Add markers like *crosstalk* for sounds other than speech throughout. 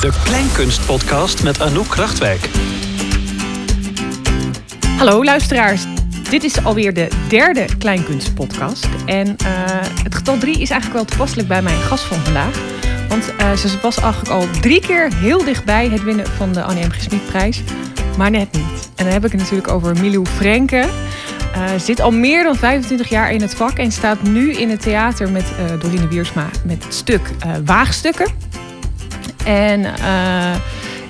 De Kleinkunstpodcast met Anouk Krachtwijk. Hallo luisteraars. Dit is alweer de derde Kleinkunstpodcast. En eh, het getal drie is eigenlijk wel toepasselijk bij mijn gast van vandaag. Want eh, ze was eigenlijk al drie keer heel dichtbij het winnen van de Annie M. G. Schmid-prijs. Maar net niet. En dan heb ik het natuurlijk over Milou Frenke. Uh, zit al meer dan 25 jaar in het vak en staat nu in het theater met uh, Dorine Wiersma met het stuk uh, Waagstukken. En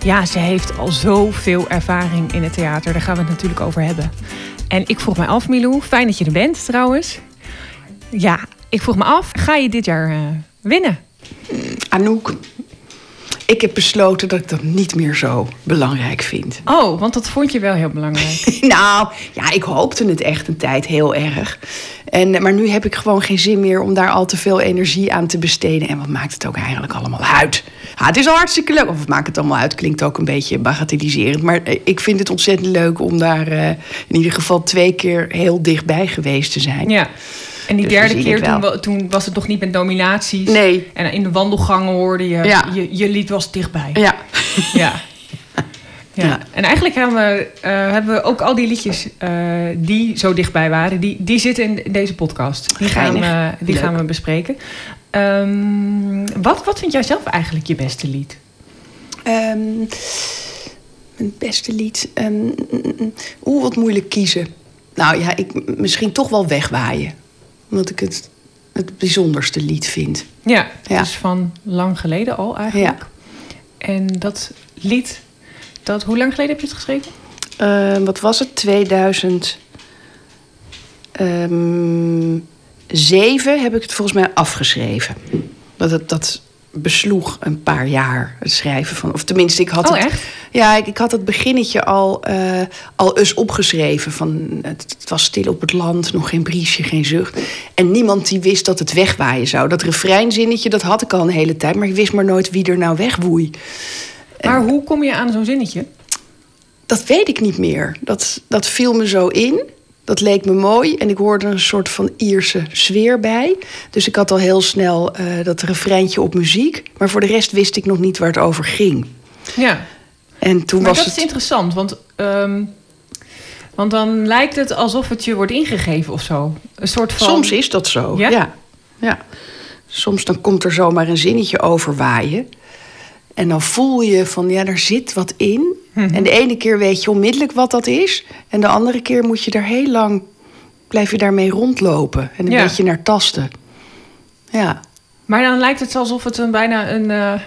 ja, ze heeft al zoveel ervaring in het theater. Daar gaan we het natuurlijk over hebben. En ik vroeg mij af, Milou, fijn dat je er bent trouwens. Ja, ik vroeg me af, ga je dit jaar winnen? Anouk, ik heb besloten dat ik dat niet meer zo belangrijk vind. Oh, want dat vond je wel heel belangrijk. *laughs* nou, ja, ik hoopte het echt een tijd heel erg. En, maar nu heb ik gewoon geen zin meer om daar al te veel energie aan te besteden. En wat maakt het ook eigenlijk allemaal uit? Ja, het is al hartstikke leuk. Of het maakt het allemaal uit, klinkt ook een beetje bagatelliserend. Maar eh, ik vind het ontzettend leuk om daar uh, in ieder geval twee keer heel dichtbij geweest te zijn. Ja. En die dus derde keer, toen, toen, was het nog niet met nominaties. Nee. En in de wandelgangen hoorde je, ja. je, je lied was dichtbij. Ja. Ja. *laughs* Ja. ja. En eigenlijk gaan we, uh, hebben we ook al die liedjes uh, die zo dichtbij waren, die, die zitten in deze podcast. Die, gaan we, die gaan we bespreken. Um, wat, wat vind jij zelf eigenlijk je beste lied? Um, mijn beste lied? Um, Oeh, wat moeilijk kiezen. Nou ja, ik, misschien toch wel wegwaaien omdat ik het het bijzonderste lied vind. Ja, ja. dus van lang geleden al eigenlijk. Ja. En dat lied, dat, hoe lang geleden heb je het geschreven? Uh, wat was het? 2007 heb ik het volgens mij afgeschreven. Dat, het, dat besloeg een paar jaar het schrijven van. Of tenminste, ik had oh, het. Echt? Ja, ik, ik had het beginnetje al, uh, al eens opgeschreven. Van, het, het, was stil op het land, nog geen briesje, geen zucht. En niemand die wist dat het wegwaaien zou. Dat refreinzinnetje, dat had ik al een hele tijd. Maar ik wist maar nooit wie er nou wegwoei. Maar hoe kom je aan zo'n zinnetje? Dat weet ik niet meer. Dat, dat viel me zo in. Dat leek me mooi en ik hoorde een soort van Ierse sfeer bij. Dus ik had al heel snel uh, dat refreintje op muziek. Maar voor de rest wist ik nog niet waar het over ging. Ja. En toen maar was dat het... is interessant, want, um, want dan lijkt het alsof het je wordt ingegeven of zo. Een soort van... Soms is dat zo, ja? ja. ja. Soms dan komt er zomaar een zinnetje over waaien. En dan voel je van, ja, er zit wat in. Mm -hmm. En de ene keer weet je onmiddellijk wat dat is. En de andere keer moet je er heel lang... blijf je daarmee rondlopen. En een Ja. beetje naar tasten. Ja. Maar dan lijkt het alsof het een, bijna een... eh,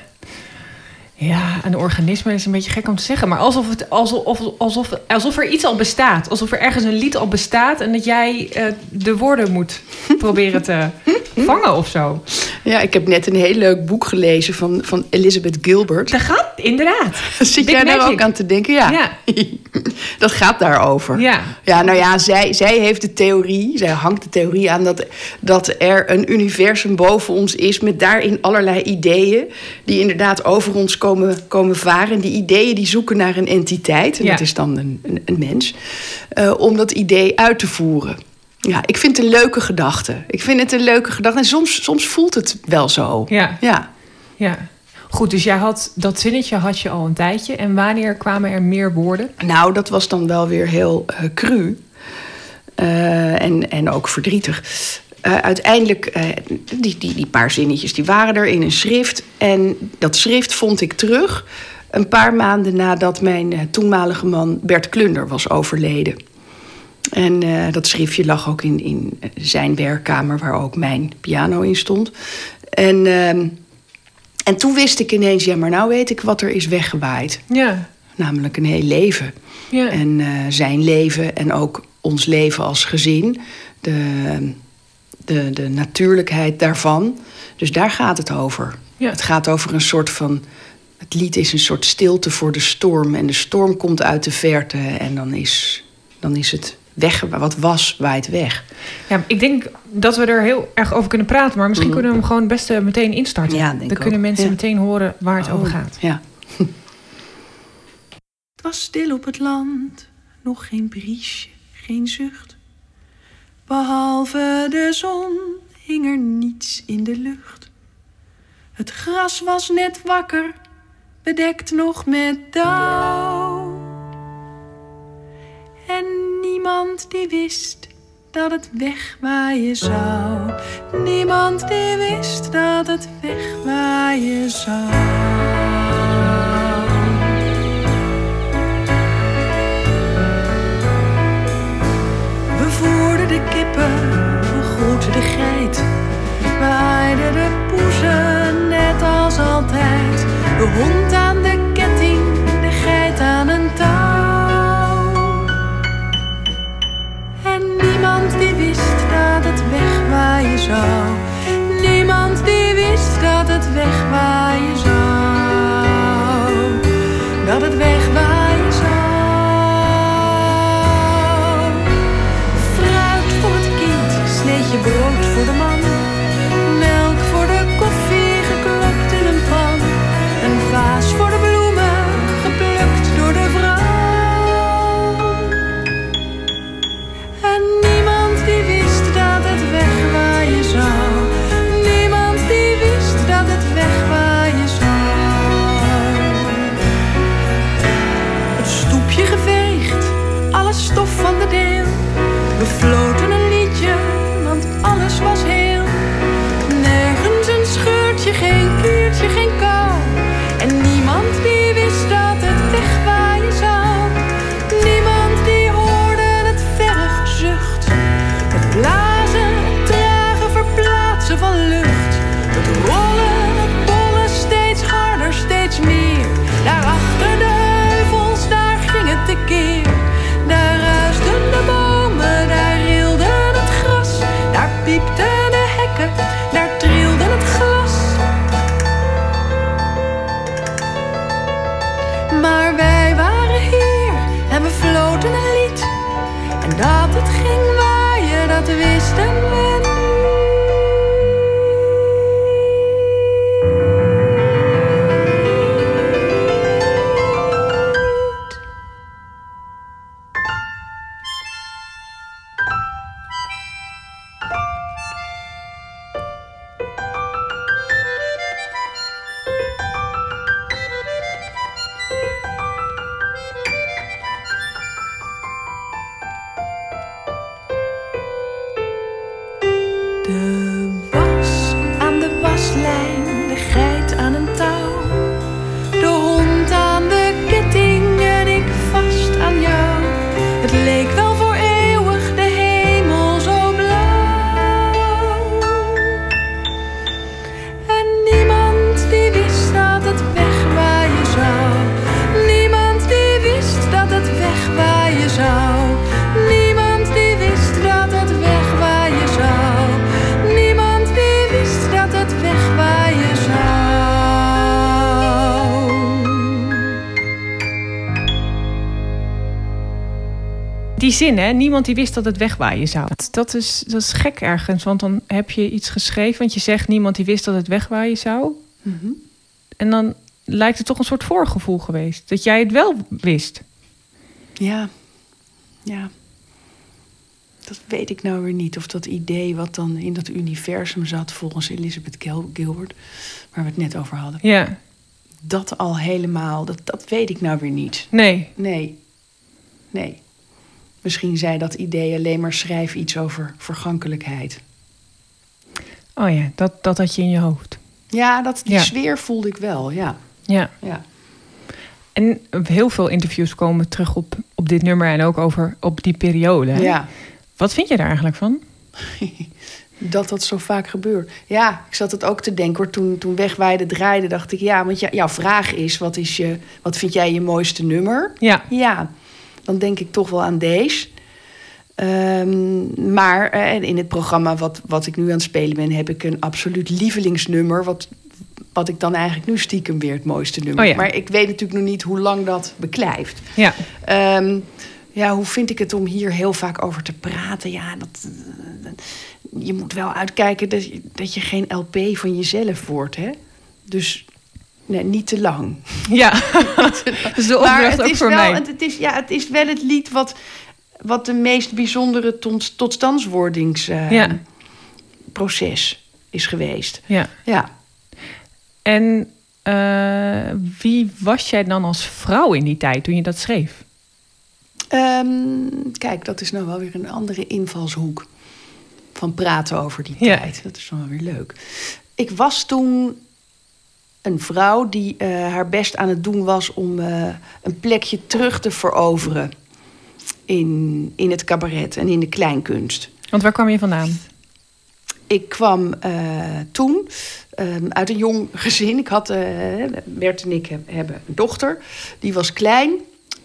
ja, een organisme is een beetje gek om te zeggen. Maar alsof, het, alsof, alsof, alsof er iets al bestaat. Alsof er ergens een lied al bestaat. En dat jij eh, de woorden moet *laughs* proberen te vangen of zo. Ja, ik heb net een heel leuk boek gelezen van, van Elizabeth Gilbert. Dat gaat, inderdaad. *laughs* Zit Big jij daar ook aan te denken? Ja. Ja. *laughs* dat gaat daarover. Ja. Ja, nou ja, zij, zij heeft de theorie, zij hangt de theorie aan dat, dat er een universum boven ons is met daarin allerlei ideeën die inderdaad over ons komen, komen varen. En die ideeën die zoeken naar een entiteit, en Ja. dat is dan een, een, een mens, eh, om dat idee uit te voeren. Ja, ik vind het een leuke gedachte. Ik vind het een leuke gedachte. En soms, soms voelt het wel zo. Ja. Ja. ja. Goed, dus jij had dat zinnetje had je al een tijdje. En wanneer kwamen er meer woorden? Nou, dat was dan wel weer heel eh cru. Eh, en, en ook verdrietig. Eh, uiteindelijk, eh, die, die, die paar zinnetjes, die waren er in een schrift. En dat schrift vond ik terug een paar maanden nadat mijn eh, toenmalige man Bert Klunder was overleden. En dat schriftje lag ook in, in zijn werkkamer, waar ook mijn piano in stond. En, ehm, en toen wist ik ineens, ja, maar nou weet ik wat er is weggewaaid. Ja. Namelijk een heel leven. Ja. En zijn leven en ook ons leven als gezin. De, de, de natuurlijkheid daarvan. Dus daar gaat het over. Ja. Het gaat over een soort van. Het lied is een soort stilte voor de storm. En de storm komt uit de verte. En dan is, dan is het weg. Wat was, waait weg. ja, ik denk dat we er heel erg over kunnen praten. Maar misschien Mhm. kunnen we hem gewoon best eh, meteen instarten. Ja, denk Dan ik kunnen ook. mensen Ja. meteen horen waar het Oh, over gaat. Ja. *laughs* Het was stil op het land, nog geen briesje, geen zucht. Behalve de zon hing er niets in de lucht. Het gras was net wakker, bedekt nog met dauw. En niemand die wist dat het wegwaaien zou. Niemand die wist dat het wegwaaien zou. Kippen, we groeten de geit. We de poezen net als altijd. De hond aan de ketting, de geit aan een touw. En niemand die wist dat het wegwaaien zou. Niemand die wist dat het wegwaaien zin, hè? Niemand die wist dat het wegwaaien zou. Dat, is, dat is gek ergens, want dan heb je iets geschreven... want je zegt niemand die wist dat het wegwaaien zou. En dan lijkt het toch een soort voorgevoel geweest. Dat jij het wel wist. Ja, ja. Dat weet ik nou weer niet. Of dat idee wat dan in dat universum zat, volgens Elizabeth Gil- Gilbert, waar we het net over hadden. Ja, Dat al helemaal, dat, dat weet ik nou weer niet. nee. Nee, nee. Misschien zei dat idee alleen maar schrijf iets over vergankelijkheid. Oh ja, dat, dat had je in je hoofd. Ja, dat, die Ja. sfeer voelde ik wel, ja. Ja. ja. En heel veel interviews komen terug op, op dit nummer... en ook over op die periode. hè? Ja, Wat vind je daar eigenlijk van? *laughs* dat dat zo vaak gebeurt. Ja, ik zat het ook te denken hoor. Toen, toen Wegweide draaide, dacht ik... ja, want jouw vraag is, wat, is je, wat vind jij je mooiste nummer? Ja, Ja, dan denk ik toch wel aan deze. Ehm, maar eh, in het programma wat, wat ik nu aan het spelen ben... heb ik een absoluut lievelingsnummer... wat, wat ik dan eigenlijk nu stiekem weer het mooiste nummer. Oh ja. Maar ik weet natuurlijk nog niet hoe lang dat beklijft. ja. Ehm, ja, hoe vind ik het om hier heel vaak over te praten? Ja, dat, eh, je moet wel uitkijken dat je, dat je geen LP van jezelf wordt, hè? Dus nee, niet te lang. Ja, *laughs* dat is *laughs* de opdracht ook voor wel, mij. het, het is, ja, het is wel het lied wat, wat de meest bijzondere tot, totstandswordingsproces Ja. proces is geweest. Ja. Ja, En eh, wie was jij dan als vrouw in die tijd toen je dat schreef? Ehm, kijk, dat is nou wel weer een andere invalshoek van praten over die Ja. tijd. Dat is dan wel weer leuk. Ik was toen een vrouw die eh, haar best aan het doen was om eh, een plekje terug te veroveren in, in het cabaret en in de kleinkunst. Want waar kwam je vandaan? Ik kwam eh, toen ehm, uit een jong gezin. Ik had, Bert en ik heb- hebben een dochter. Die was klein.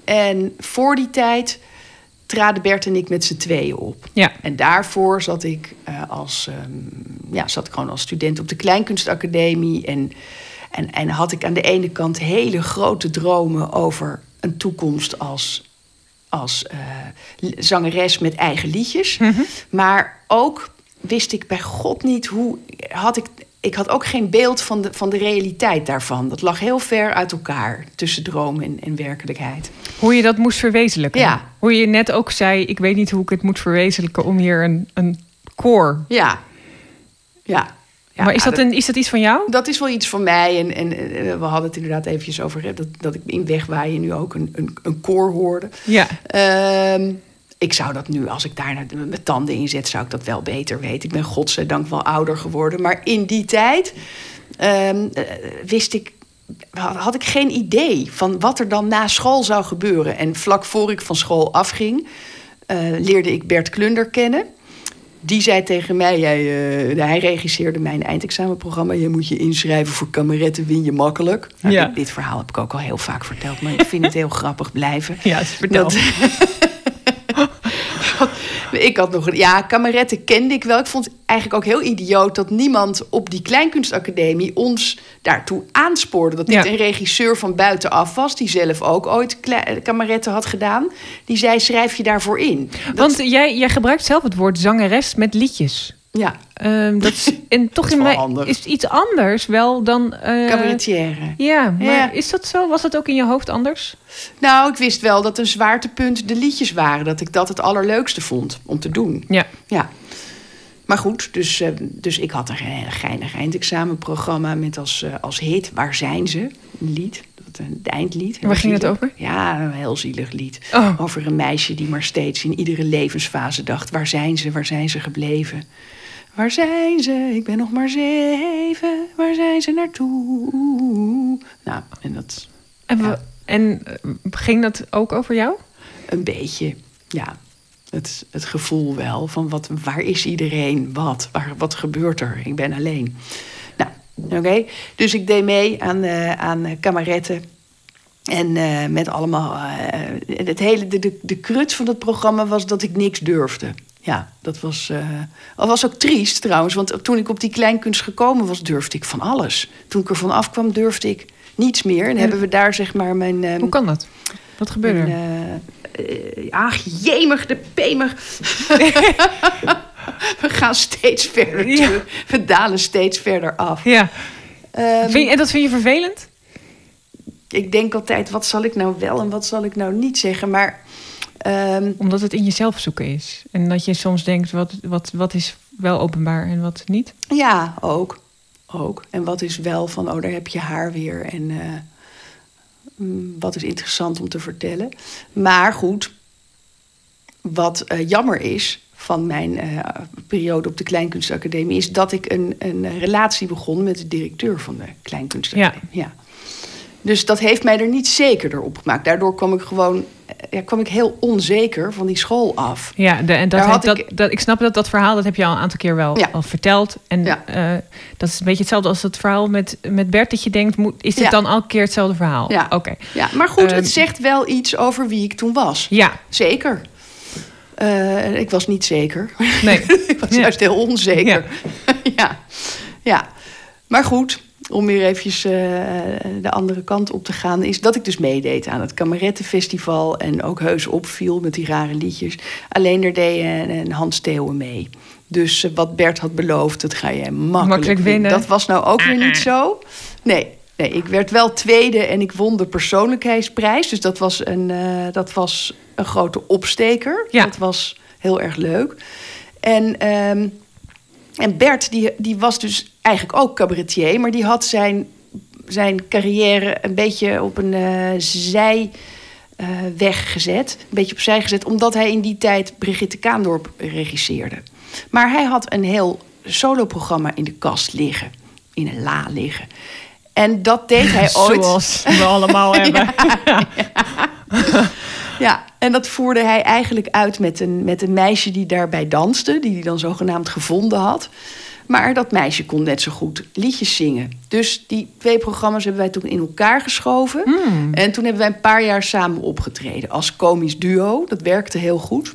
En voor die tijd traden Bert en ik met z'n tweeën op. Ja. En daarvoor zat ik, als, ehm, ja, zat ik gewoon als student op de Kleinkunstacademie. En, en, en had ik aan de ene kant hele grote dromen over een toekomst als, als eh, zangeres met eigen liedjes. Maar ook wist ik bij God niet hoe. Had ik, ik had ook geen beeld van de, van de realiteit daarvan. Dat lag heel ver uit elkaar tussen droom en, en werkelijkheid. Hoe je dat moest verwezenlijken. Ja. Hoe je net ook zei, ik weet niet hoe ik het moet verwezenlijken om hier een, een koor. Ja. Ja. Ja, maar is dat, een, is dat iets van jou? Dat is wel iets van mij. En, en eh, we hadden het inderdaad eventjes over dat, dat ik in Wegwaaien nu ook een, een, een koor hoorde. Ja. Ehm, ik zou dat nu, als ik daar mijn tanden in zet, zou ik dat wel beter weten. Ik ben godzijdank wel ouder geworden. Maar in die tijd ehm, eh, wist ik, had, had ik geen idee van wat er dan na school zou gebeuren. En vlak voor ik van school afging, eh, leerde ik Bert Klunder kennen. Die zei tegen mij, jij, eh, hij regisseerde mijn eindexamenprogramma. Je moet je inschrijven voor kameretten, win je makkelijk. Nou, Ja. dit, dit verhaal heb ik ook al heel vaak verteld, maar ik vind het heel *laughs* grappig blijven. Ja, vertel. Dat- ik had nog een. Ja, kameretten kende ik wel. Ik vond het eigenlijk ook heel idioot dat niemand op die kleinkunstacademie ons daartoe aanspoorde. Dat dit Ja. een regisseur van buitenaf was, die zelf ook ooit kameretten had gedaan. Die zei: schrijf je daarvoor in. Dat- Want jij, jij gebruikt zelf het woord zangeres met liedjes. Ja, Ehm, dat is, en *laughs* toch is in mij is het iets anders wel dan. eh, cabaretière. Ja, maar Ja. is dat zo? Was dat ook in je hoofd anders? Nou, ik wist wel dat een zwaartepunt de liedjes waren. Dat ik dat het allerleukste vond om te doen. Ja. Ja. Maar goed, dus, eh, dus ik had een ge- geinig eindexamenprogramma met als, eh, als hit Waar zijn ze? Een lied, dat, een het eindlied. Waar ging het over? Ja, een heel zielig lied. Oh. Over een meisje die maar steeds in iedere levensfase dacht... waar zijn ze, waar zijn ze gebleven? Waar zijn ze? Ik ben nog maar zeven. Waar zijn ze naartoe? Nou, en dat En, we- en eh, ging dat ook over jou? een beetje, ja, het, het gevoel wel van wat, waar is iedereen? Wat? Waar, wat gebeurt er? Ik ben alleen. Nou, oké. Dus ik deed mee aan, eh aan eh, kameretten. En met allemaal. eh, het hele, de, de, de crux van het programma was dat ik niks durfde. Ja, dat was. dat was ook triest trouwens. Want toen ik op die kleinkunst gekomen was, durfde ik van alles. Toen ik er van afkwam, durfde ik niets meer. En hebben we daar zeg maar mijn. ehm, Hoe kan dat? Wat gebeurde er? eh, ach, jemig, de pemig. *laughs* We gaan steeds verder Ja. We dalen steeds verder af. Ja. Ehm, Vind je, en dat vind je vervelend? ik denk altijd, wat zal ik nou wel en wat zal ik nou niet zeggen? Maar ehm, Omdat het in jezelf zoeken is. En dat je soms denkt, wat, wat, wat is wel openbaar en wat niet? ja, ook. ook. En wat is wel van, oh, daar heb je haar weer. En eh, mm, wat is interessant om te vertellen. Maar goed, wat eh, jammer is van mijn eh, periode op de Kleinkunstacademie... is dat ik een, een relatie begon met de directeur van de Kleinkunstacademie. Ja. Dus dat heeft mij er niet zekerder op gemaakt. Daardoor kwam ik gewoon ja, kwam ik heel onzeker van die school af. Ja, de, en dat, had dat, ik- dat, ik snap dat dat verhaal, dat heb je al een aantal keer wel Ja. al verteld. En Ja. eh, dat is een beetje hetzelfde als het verhaal met, met Bert, dat je denkt, moet, is dit Ja. dan elke keer hetzelfde verhaal? Ja. Oké. Ja, maar goed, Ehm, het zegt wel iets over wie ik toen was. Ja, Zeker. Eh, ik was niet zeker. nee. *laughs* ik was juist heel onzeker. Ja. *laughs* ja. Maar goed, om weer eventjes eh, de andere kant op te gaan... is dat ik dus meedeed aan het Kamerettenfestival... en ook heus opviel met die rare liedjes. Alleen er deed een, een Hans Theeuwen mee. Dus eh, wat Bert had beloofd, dat ga je makkelijk, Makkelijk winnen. Dat was nou ook weer niet zo. Nee, nee, ik werd wel tweede en ik won de persoonlijkheidsprijs. Dus dat was een, eh, dat was een grote opsteker. Ja. Dat was heel erg leuk. En, ehm, en Bert, die, die was dus eigenlijk ook cabaretier... maar die had zijn zijn carrière een beetje op een eh zij eh, weg gezet. Een beetje opzij gezet, omdat hij in die tijd Brigitte Kaandorp regisseerde. Maar hij had een heel soloprogramma in de kast liggen. In een la liggen. En dat deed hij *laughs* ooit. Zoals we allemaal *laughs* hebben. Ja, en dat voerde hij eigenlijk uit met een, met een meisje die daarbij danste, die hij dan zogenaamd gevonden had. Maar dat meisje kon net zo goed liedjes zingen. Dus die twee programma's hebben wij toen in elkaar geschoven. En toen hebben wij een paar jaar samen opgetreden als komisch duo. Dat werkte heel goed.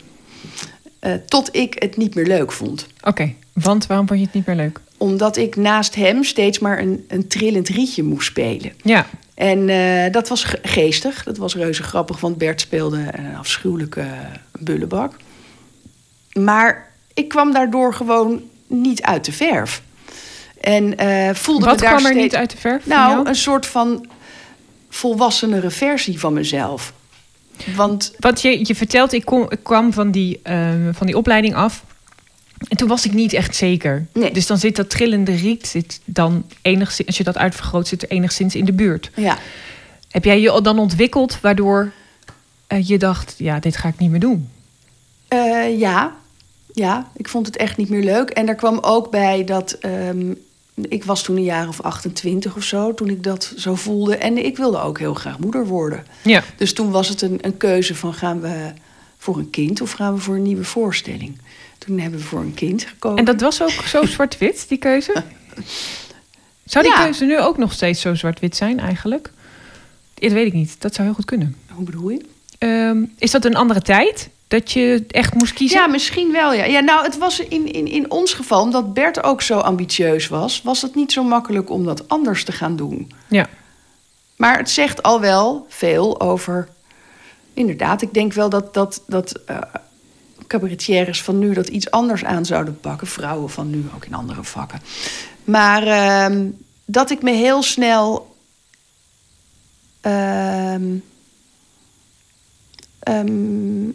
Eh, tot ik het niet meer leuk vond. Oké, want waarom vond je het niet meer leuk? Omdat ik naast hem steeds maar een, een trillend rietje moest spelen. Ja, En eh, dat was ge- geestig. Dat was reuze grappig, want Bert speelde een afschuwelijke bullebak. Maar ik kwam daardoor gewoon niet uit de verf. En eh, voelde wat me daar kwam er steeds... niet uit de verf? Nou, een soort van volwassenere versie van mezelf. Want Want je, je vertelt, ik, kom, ik kwam van die, ehm, van die opleiding af. En toen was ik niet echt zeker. Nee. Dus dan zit dat trillende riet, zit dan enigszins, als je dat uitvergroot, zit er enigszins in de buurt. ja, Heb jij je dan ontwikkeld waardoor eh, je dacht, ja, dit ga ik niet meer doen? Eh, ja. ja, ik vond het echt niet meer leuk. En er kwam ook bij dat... ehm, ik was toen een jaar of 28 of zo, toen ik dat zo voelde. En ik wilde ook heel graag moeder worden. Ja. Dus toen was het een, een keuze van gaan we voor een kind of gaan we voor een nieuwe voorstelling. Toen hebben we voor een kind gekozen. En dat was ook zo *laughs* zwart-wit, die keuze? Zou die Ja. keuze nu ook nog steeds zo zwart-wit zijn eigenlijk? Dat weet ik niet. Dat zou heel goed kunnen. Hoe bedoel je? Ehm, is dat een andere tijd? Dat je echt moest kiezen? Ja, misschien wel. Ja. ja, nou, het was in, in, in ons geval, omdat Bert ook zo ambitieus was, was het niet zo makkelijk om dat anders te gaan doen. Ja. Maar het zegt al wel veel over. Inderdaad, ik denk wel dat, dat, dat eh, cabaretières van nu dat iets anders aan zouden pakken. Vrouwen van nu ook in andere vakken. Maar ehm, dat ik me heel snel. ehm, ehm,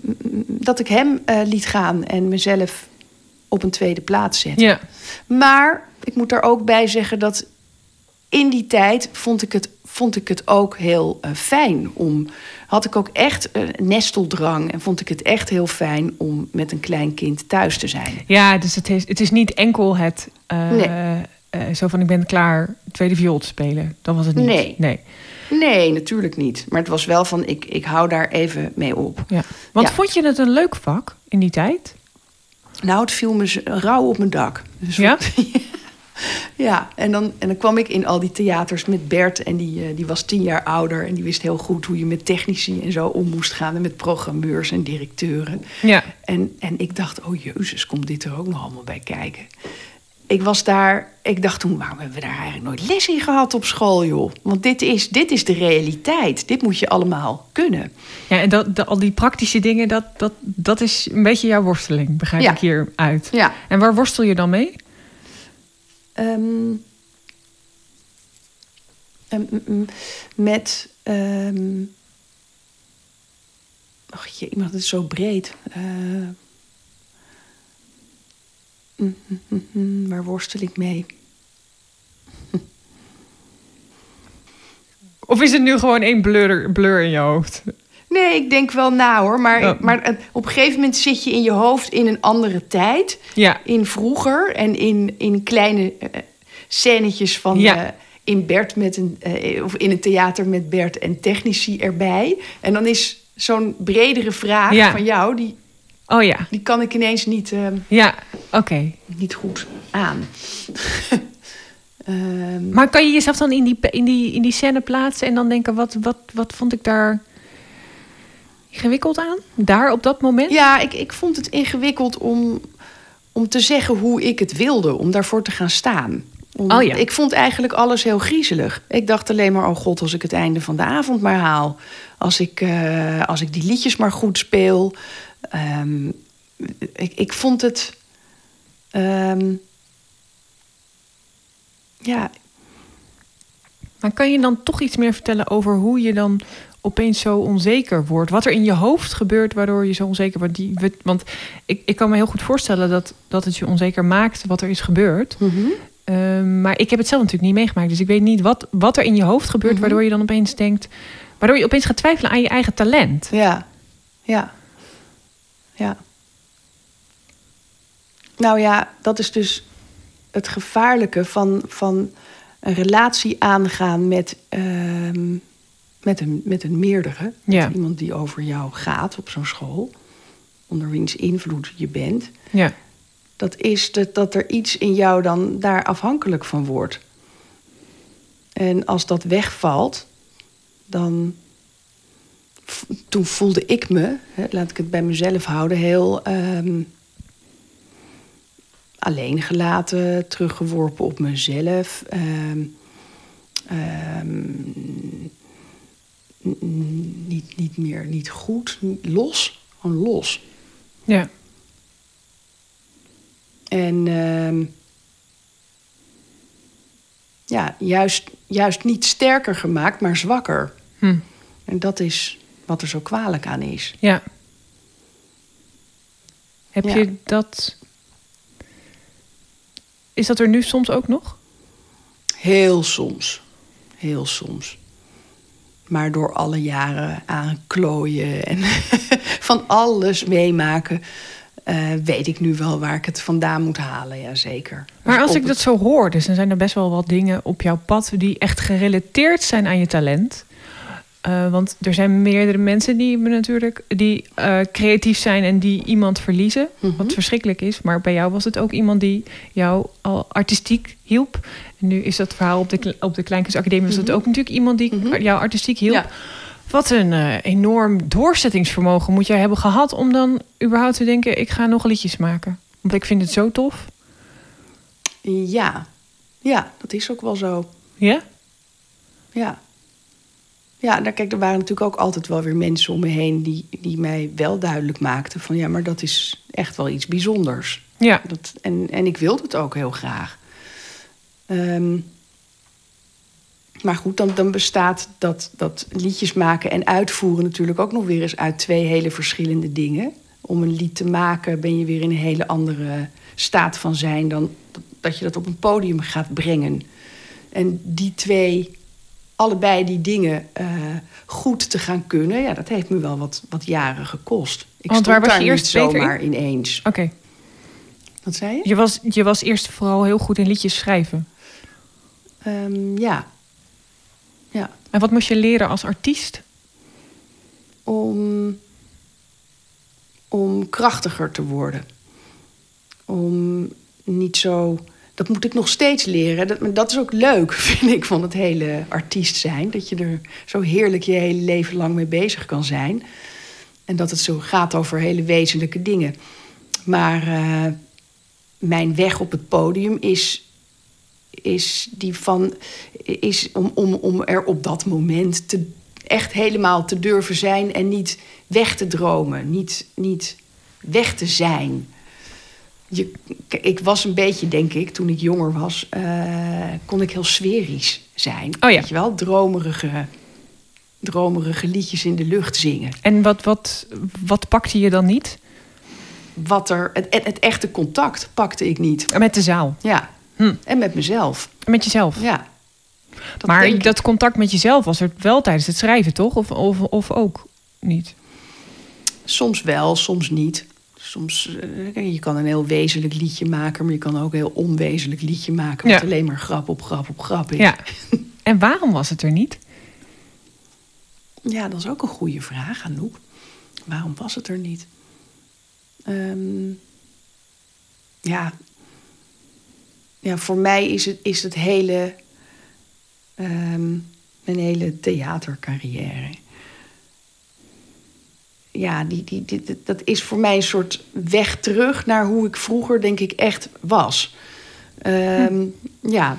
dat ik hem eh, liet gaan en mezelf op een tweede plaats zette. Ja. Maar ik moet daar ook bij zeggen dat in die tijd vond ik het, vond ik het ook heel eh, fijn om. Had ik ook echt een nesteldrang en vond ik het echt heel fijn om met een klein kind thuis te zijn. Ja, dus het is, het is niet enkel het... eh, Nee. zo van, ik ben klaar tweede viool te spelen. Dat was het niet. Nee. nee. Nee, natuurlijk niet. Maar het was wel van, ik, ik hou daar even mee op. Ja. Want Ja. vond je het een leuk vak in die tijd? Nou, het viel me rauw op mijn dak. Dus Ja? *laughs* Ja, en dan, en dan kwam ik in al die theaters met Bert. En die, eh, die was tien jaar ouder. En die wist heel goed hoe je met technici en zo om moest gaan. En met programmeurs en directeuren. Ja. En, en ik dacht, oh jezus, komt dit er ook nog allemaal bij kijken? Ik was daar, ik dacht toen, waarom hebben we daar eigenlijk nooit les in gehad op school, joh? Want dit is, dit is de realiteit. Dit moet je allemaal kunnen. Ja, en dat, de- al die praktische dingen, dat, dat, dat is een beetje jouw worsteling, begrijp Ja. ik hieruit. Ja. En waar worstel je dan mee? Ehm, ehm, met. ehm ach je, iemand is zo breed. Eh, waar worstel ik mee? Of is het nu gewoon één blur, blur in je hoofd? Nee, ik denk wel na hoor. Maar, Oh. maar eh, op een gegeven moment zit je in je hoofd in een andere tijd. Ja. In vroeger en in, in kleine eh scènetjes van. Ja. in Bert met een, of in een theater met Bert en technici erbij. En dan is zo'n bredere vraag Ja. van jou, die, Oh ja. die kan ik ineens niet, Ja, oké. niet goed aan. *laughs* Ehm, Maar kan je jezelf dan in die, in die, in die scène plaatsen en dan denken, wat, wat, wat vond ik daar ingewikkeld aan? Daar op dat moment? ja, ik, ik vond het ingewikkeld om, om te zeggen hoe ik het wilde, om daarvoor te gaan staan. Om- Oh ja. Ik vond eigenlijk alles heel griezelig. Ik dacht alleen maar, oh god, als ik het einde van de avond maar haal. Als ik, eh, als ik die liedjes maar goed speel. Ehm, ik, ik vond het... ehm, ja, Maar kan je dan toch iets meer vertellen over hoe je dan opeens zo onzeker wordt? Wat er in je hoofd gebeurt waardoor je zo onzeker wordt? Die, want ik, ik kan me heel goed voorstellen dat, dat het je onzeker maakt wat er is gebeurd. mhm. Ehm, maar ik heb het zelf natuurlijk niet meegemaakt. Dus ik weet niet wat, wat er in je hoofd gebeurt... Mhm. waardoor je dan opeens denkt... waardoor je opeens gaat twijfelen aan je eigen talent. Ja, ja, ja. Nou ja, dat is dus het gevaarlijke van, van een relatie aangaan met, ehm, met, een, met een meerdere. Ja. Met iemand die over jou gaat op zo'n school. Onder wiens invloed je bent. Ja, Dat is dat, dat er iets in jou dan daar afhankelijk van wordt. En als dat wegvalt, dan. Toen voelde ik me, hè, laat ik het bij mezelf houden, heel ehm, alleen gelaten, teruggeworpen op mezelf. n- niet, niet meer, niet goed, los, gewoon los. ja, En ehm, ja, juist, juist niet sterker gemaakt, maar zwakker. hm, En dat is wat er zo kwalijk aan is. ja. Heb Ja. je dat... Is dat er nu soms ook nog? Heel soms. Heel soms. Maar door alle jaren aanklooien en *laughs* van alles meemaken, eh, weet ik nu wel waar ik het vandaan moet halen. Jazeker. Maar Dus als ik dat zo hoor, dus dan zijn er best wel wat dingen op jouw pad die echt gerelateerd zijn aan je talent. Eh, want er zijn meerdere mensen die natuurlijk die eh, creatief zijn en die iemand verliezen, Mhm. wat verschrikkelijk is. Maar bij jou was het ook iemand die jou al artistiek hielp. En nu is dat verhaal op de, op de Kleinkunstacademie was het ook natuurlijk iemand die Mhm. jou artistiek hielp. Ja. Wat een eh, enorm doorzettingsvermogen moet jij hebben gehad om dan überhaupt te denken: ik ga nog liedjes maken. Want ik vind het zo tof. Ja. ja, dat is ook wel zo. Ja? Ja. Ja, nou, kijk, er waren natuurlijk ook altijd wel weer mensen om me heen die, die mij wel duidelijk maakten van ja, maar dat is echt wel iets bijzonders. Ja. Dat, en, en ik wilde het ook heel graag. Ehm, maar goed, dan, dan bestaat dat, dat liedjes maken en uitvoeren natuurlijk ook nog weer eens uit twee hele verschillende dingen. Om een lied te maken ben je weer in een hele andere staat van zijn dan dat je dat op een podium gaat brengen. En die twee, allebei die dingen eh, goed te gaan kunnen, ja, dat heeft me wel wat, wat jaren gekost. Ik Want waar was je eerst in? zomaar ineens. Oké. Wat zei je? Je was, je was eerst vooral heel goed in liedjes schrijven. Ehm, ja. Ja. En wat moest je leren als artiest? Om, om krachtiger te worden. Om niet zo. Dat moet ik nog steeds leren. Dat, dat is ook leuk, *laughs* vind ik, van het hele artiest zijn. Dat je er zo heerlijk je hele leven lang mee bezig kan zijn. En dat het zo gaat over hele wezenlijke dingen. Maar eh, mijn weg op het podium is is die van is om, om, om er op dat moment te, echt helemaal te durven zijn en niet weg te dromen, niet, niet weg te zijn. Je, ik was een beetje, denk ik, toen ik jonger was, eh, kon ik heel sferisch zijn. Oh ja. Weet je wel, dromerige, dromerige liedjes in de lucht zingen. En wat, wat, wat pakte je dan niet? Wat er, het, het, het echte contact pakte ik niet. Met de zaal. Ja. Hm. En met mezelf. Met jezelf. Ja. Dat maar dat contact met jezelf was er wel tijdens het schrijven, toch? Of, of, of ook niet? Soms wel, soms niet. Soms, kijk, je kan een heel wezenlijk liedje maken, maar je kan ook een heel onwezenlijk liedje maken. Wat Ja. alleen maar grap op grap op grap is. Ja. En waarom was het er niet? Ja, dat is ook een goede vraag, Anouk. Waarom was het er niet? Ehm, ja. ja, voor mij is het, is het hele. ehm, mijn hele theatercarrière. Ja, die, die, die, dat- is voor mij een soort weg terug naar hoe ik vroeger, denk ik, echt was. Ehm, Ja,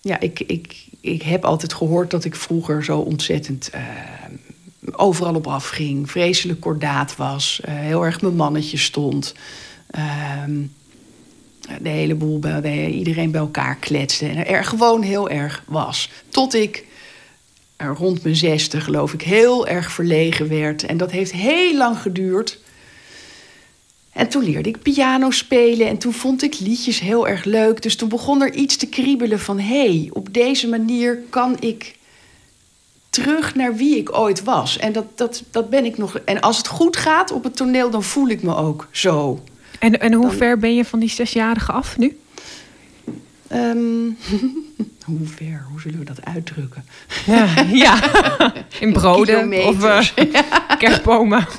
ja ik, ik, ik heb altijd gehoord dat ik vroeger zo ontzettend eh, overal op afging. Vreselijk kordaat was. eh, heel erg mijn mannetje stond. ehm, de hele boel bij, bij iedereen bij elkaar kletste. En er gewoon heel erg was. Tot ik rond mijn zesde, geloof ik, heel erg verlegen werd. En dat heeft heel lang geduurd. En toen leerde ik piano spelen en toen vond ik liedjes heel erg leuk. Dus toen begon er iets te kriebelen van... hé, hey, op deze manier kan ik terug naar wie ik ooit was. En dat, dat, dat ben ik nog. En als het goed gaat op het toneel, dan voel ik me ook zo. En, en hoe Dan- ver ben je van die zesjarige af nu? Ehm, *laughs* hoe ver? Hoe zullen we dat uitdrukken? Ja, *laughs* ja. in broden of eh, *laughs* kerstbomen. *laughs*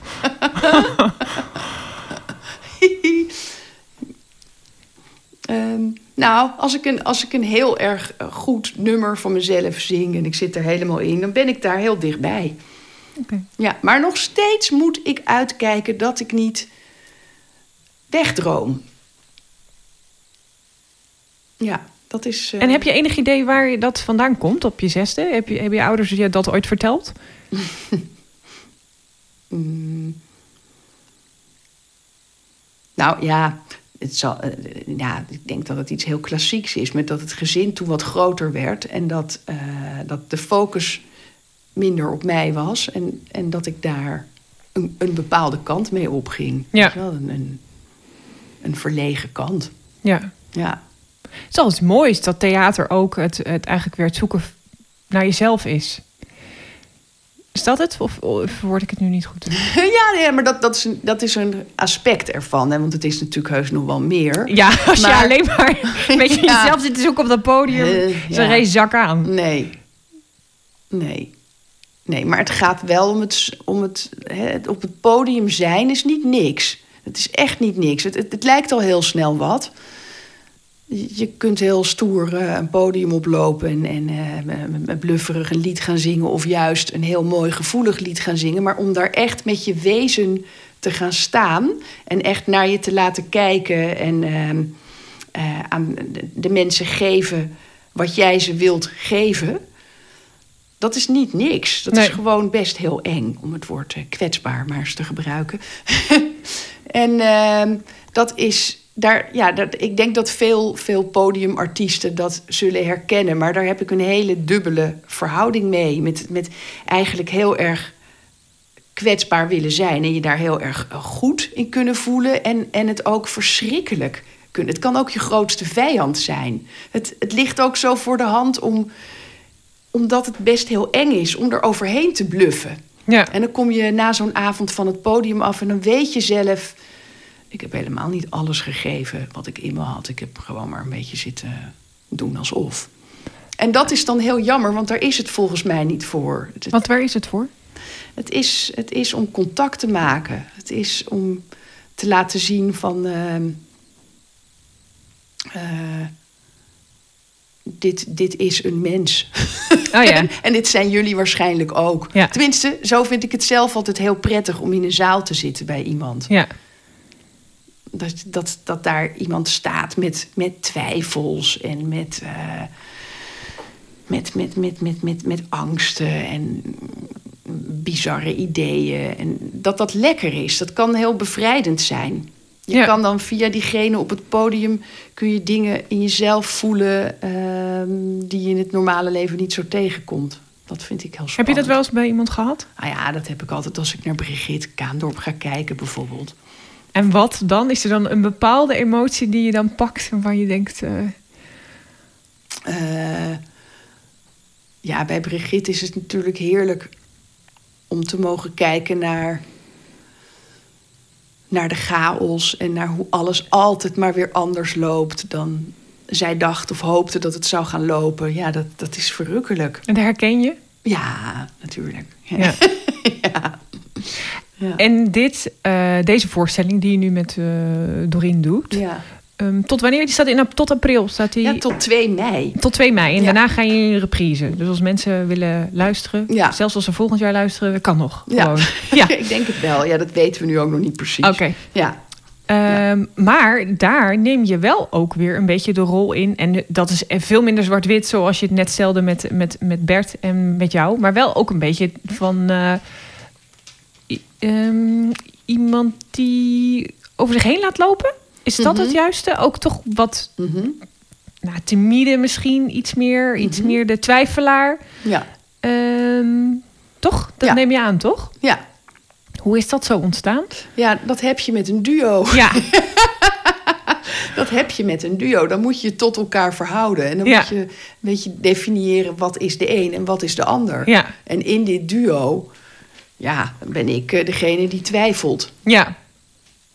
Ehm, nou, als ik, een, als ik een heel erg eh, goed nummer van mezelf zing en ik zit er helemaal in, dan ben ik daar heel dichtbij. Ja, maar nog steeds moet ik uitkijken dat ik niet wegdroom. Ja, dat is. eh, En heb je enig idee waar dat vandaan komt op je zesde? Heb je, hebben je ouders je dat ooit verteld? *laughs* mm, nou ja, het zal, eh, ja, ik denk dat het iets heel klassieks is. Met dat het gezin toen wat groter werd en dat, eh, dat de focus minder op mij was. En, en dat ik daar een, een bepaalde kant mee opging. Ja. Wel, Een, een, een verlegen kant. Ja. Ja. Het is altijd moois dat theater ook het, het eigenlijk weer het zoeken naar jezelf is. Is dat het? Of, of verwoord ik het nu niet goed? *laughs* Ja, nee, maar dat, dat, is een, dat is een aspect ervan. Hè? Want het is natuurlijk heus nog wel meer. Ja, *laughs* als je Maar- alleen maar *laughs* een beetje Ja. jezelf zit te zoeken op dat podium, Eh, is ja. zak aan. Nee. Nee. Nee, maar het gaat wel om het, om het, hè, op het podium zijn is niet niks. Het is echt niet niks. Het, het, het lijkt al heel snel wat. Je kunt heel stoer eh, een podium oplopen en, en met blufferig een lied gaan zingen... of juist een heel mooi gevoelig lied gaan zingen. Maar om daar echt met je wezen te gaan staan... en echt naar je te laten kijken en ehm, eh, aan de, mensen geven wat jij ze wilt geven... dat is niet niks. Dat Nee. is gewoon best heel eng, om het woord kwetsbaar maar eens te gebruiken. *laughs* en ehm, dat is daar, ja, dat, ik denk dat veel, veel podiumartiesten dat zullen herkennen. Maar daar heb ik een hele dubbele verhouding mee. Met, met eigenlijk heel erg kwetsbaar willen zijn. En je daar heel erg eh, goed in kunnen voelen. En, en het ook verschrikkelijk kunnen. Het kan ook je grootste vijand zijn. Het, het ligt ook zo voor de hand om, omdat het best heel eng is om er overheen te bluffen. Ja. En dan kom je na zo'n avond van het podium af en dan weet je zelf... ik heb helemaal niet alles gegeven wat ik in me had. Ik heb gewoon maar een beetje zitten doen alsof. En dat is dan heel jammer, want daar is het volgens mij niet voor. Want waar is het voor? het, is, het is om contact te maken. Het is om te laten zien van... ehm, eh, dit, dit is een mens. Oh ja. *laughs* en dit zijn jullie waarschijnlijk ook. Ja. Tenminste, zo vind ik het zelf altijd heel prettig om in een zaal te zitten bij iemand. Ja. Dat, dat, dat daar iemand staat met, met twijfels en met, eh, met, met, met, met, met, met angsten en bizarre ideeën. En dat dat lekker is. Dat kan heel bevrijdend zijn. Je Ja. kan dan via diegene op het podium kun je dingen in jezelf voelen ehm, die je in het normale leven niet zo tegenkomt. Dat vind ik heel Heb je spannend. dat wel eens bij iemand gehad? Nou ja, dat heb ik altijd als ik naar Brigitte Kaandorp ga kijken bijvoorbeeld. En wat dan? Is er dan een bepaalde emotie die je dan pakt en waar je denkt... eh, Eh, ja, bij Brigitte is het natuurlijk heerlijk om te mogen kijken naar, naar de chaos en naar hoe alles altijd maar weer anders loopt dan zij dacht of hoopte dat het zou gaan lopen. Ja, dat, dat is verrukkelijk. en dat herken je? Ja, natuurlijk. Ja. Ja. *laughs* ja. En dit, eh, deze voorstelling die je nu met eh Doreen doet... Ja. ehm, tot wanneer? Die staat in, tot april. Staat die, ja, tot 2 mei. Tot 2 mei. En Ja. daarna ga je in reprise. Dus als mensen willen luisteren, Ja. zelfs als ze volgend jaar luisteren, kan nog. Ja. Gewoon. *laughs* Ja, ik denk het wel. Ja, dat weten we nu ook nog niet precies. oké. Ja. Ehm, Maar daar neem je wel ook weer een beetje de rol in. En dat is veel minder zwart-wit, zoals je het net stelde met, met, met Bert en met jou. Maar wel ook een beetje van eh, ehm, iemand die over zich heen laat lopen. Is dat Mhm. het juiste? Ook toch wat Mhm. nou, timide misschien, iets meer, iets Mhm. meer de twijfelaar. Ja. Ehm, toch? Dat Ja. neem je aan, toch? Ja. Hoe is dat zo ontstaan? Ja, dat heb je met een duo. Ja, *laughs* Dat heb je met een duo. Dan moet je je tot elkaar verhouden. En dan Ja. moet je een beetje definiëren wat is de een en wat is de ander. Ja. En in dit duo, ja, ben ik eh, degene die twijfelt. ja,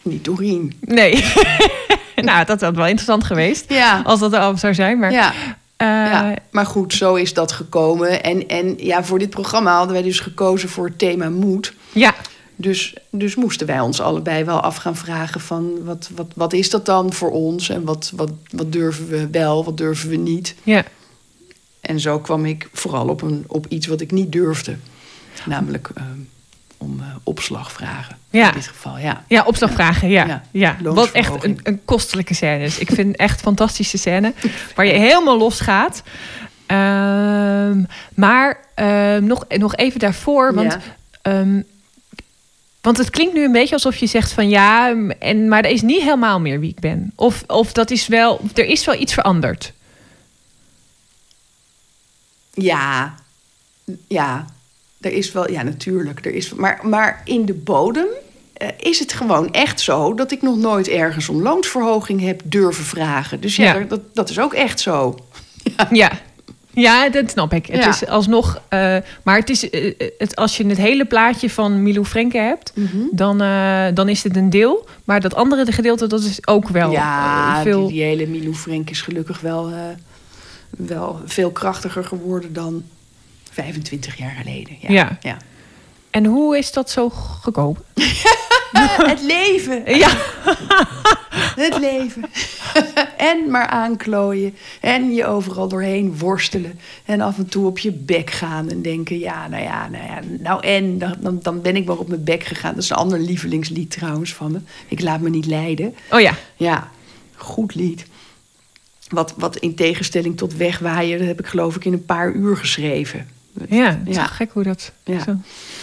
Niet Doreen. nee. *laughs* nou, dat had wel interessant geweest. Ja. Als dat er al zou zijn. Maar, Ja. eh, ja, maar goed, zo is dat gekomen. En, en ja, voor dit programma hadden wij dus gekozen voor het thema moed. ja. Dus, dus moesten wij ons allebei wel af gaan vragen van wat, wat, wat is dat dan voor ons? En wat, wat, wat durven we wel, wat durven we niet? ja. En zo kwam ik vooral op, een, op iets wat ik niet durfde. Namelijk ehm, om eh, opslag vragen. Ja. In dit geval, ja. Ja, opslagvragen, ja. Ja, ja. Wat echt een, een kostelijke scène is. Ik vind echt fantastische scène. Waar je helemaal los gaat. Ehm, maar ehm, nog, nog even daarvoor. Want, Ja. want het klinkt nu een beetje alsof je zegt van ja, en, maar dat is niet helemaal meer wie ik ben. Of, of dat is wel, er is wel iets veranderd. Ja, ja, er is wel, ja, natuurlijk. Er is, maar, maar in de bodem eh, is het gewoon echt zo dat ik nog nooit ergens om loonsverhoging heb durven vragen. Dus ja, dat, dat is ook echt zo. *laughs* Ja. Ja, dat snap ik. Het Ja. is alsnog. eh, maar het is, eh, het, als je het hele plaatje van Milou Frenke hebt, Mhm. dan, dan is het een deel. Maar dat andere gedeelte, dat is ook wel ja, veel. die, die hele Milou Frenk is gelukkig wel, wel veel krachtiger geworden dan 25 jaar geleden. Ja. Ja. ja. En hoe is dat zo gekomen? *laughs* Het leven. Ja, *laughs* Het leven. *laughs* en maar aanklooien. En je overal doorheen worstelen. En af en toe op je bek gaan en denken... ja, nou ja, nou ja, nou en? Dan, dan, ben ik maar op mijn bek gegaan. Dat is een ander lievelingslied trouwens van me. Ik laat me niet leiden. oh ja. Ja, goed lied. Wat, wat in tegenstelling tot wegwaaien... dat heb ik geloof ik in een paar uur geschreven. Ja, het is Ja. gek hoe dat. Ja. Zo.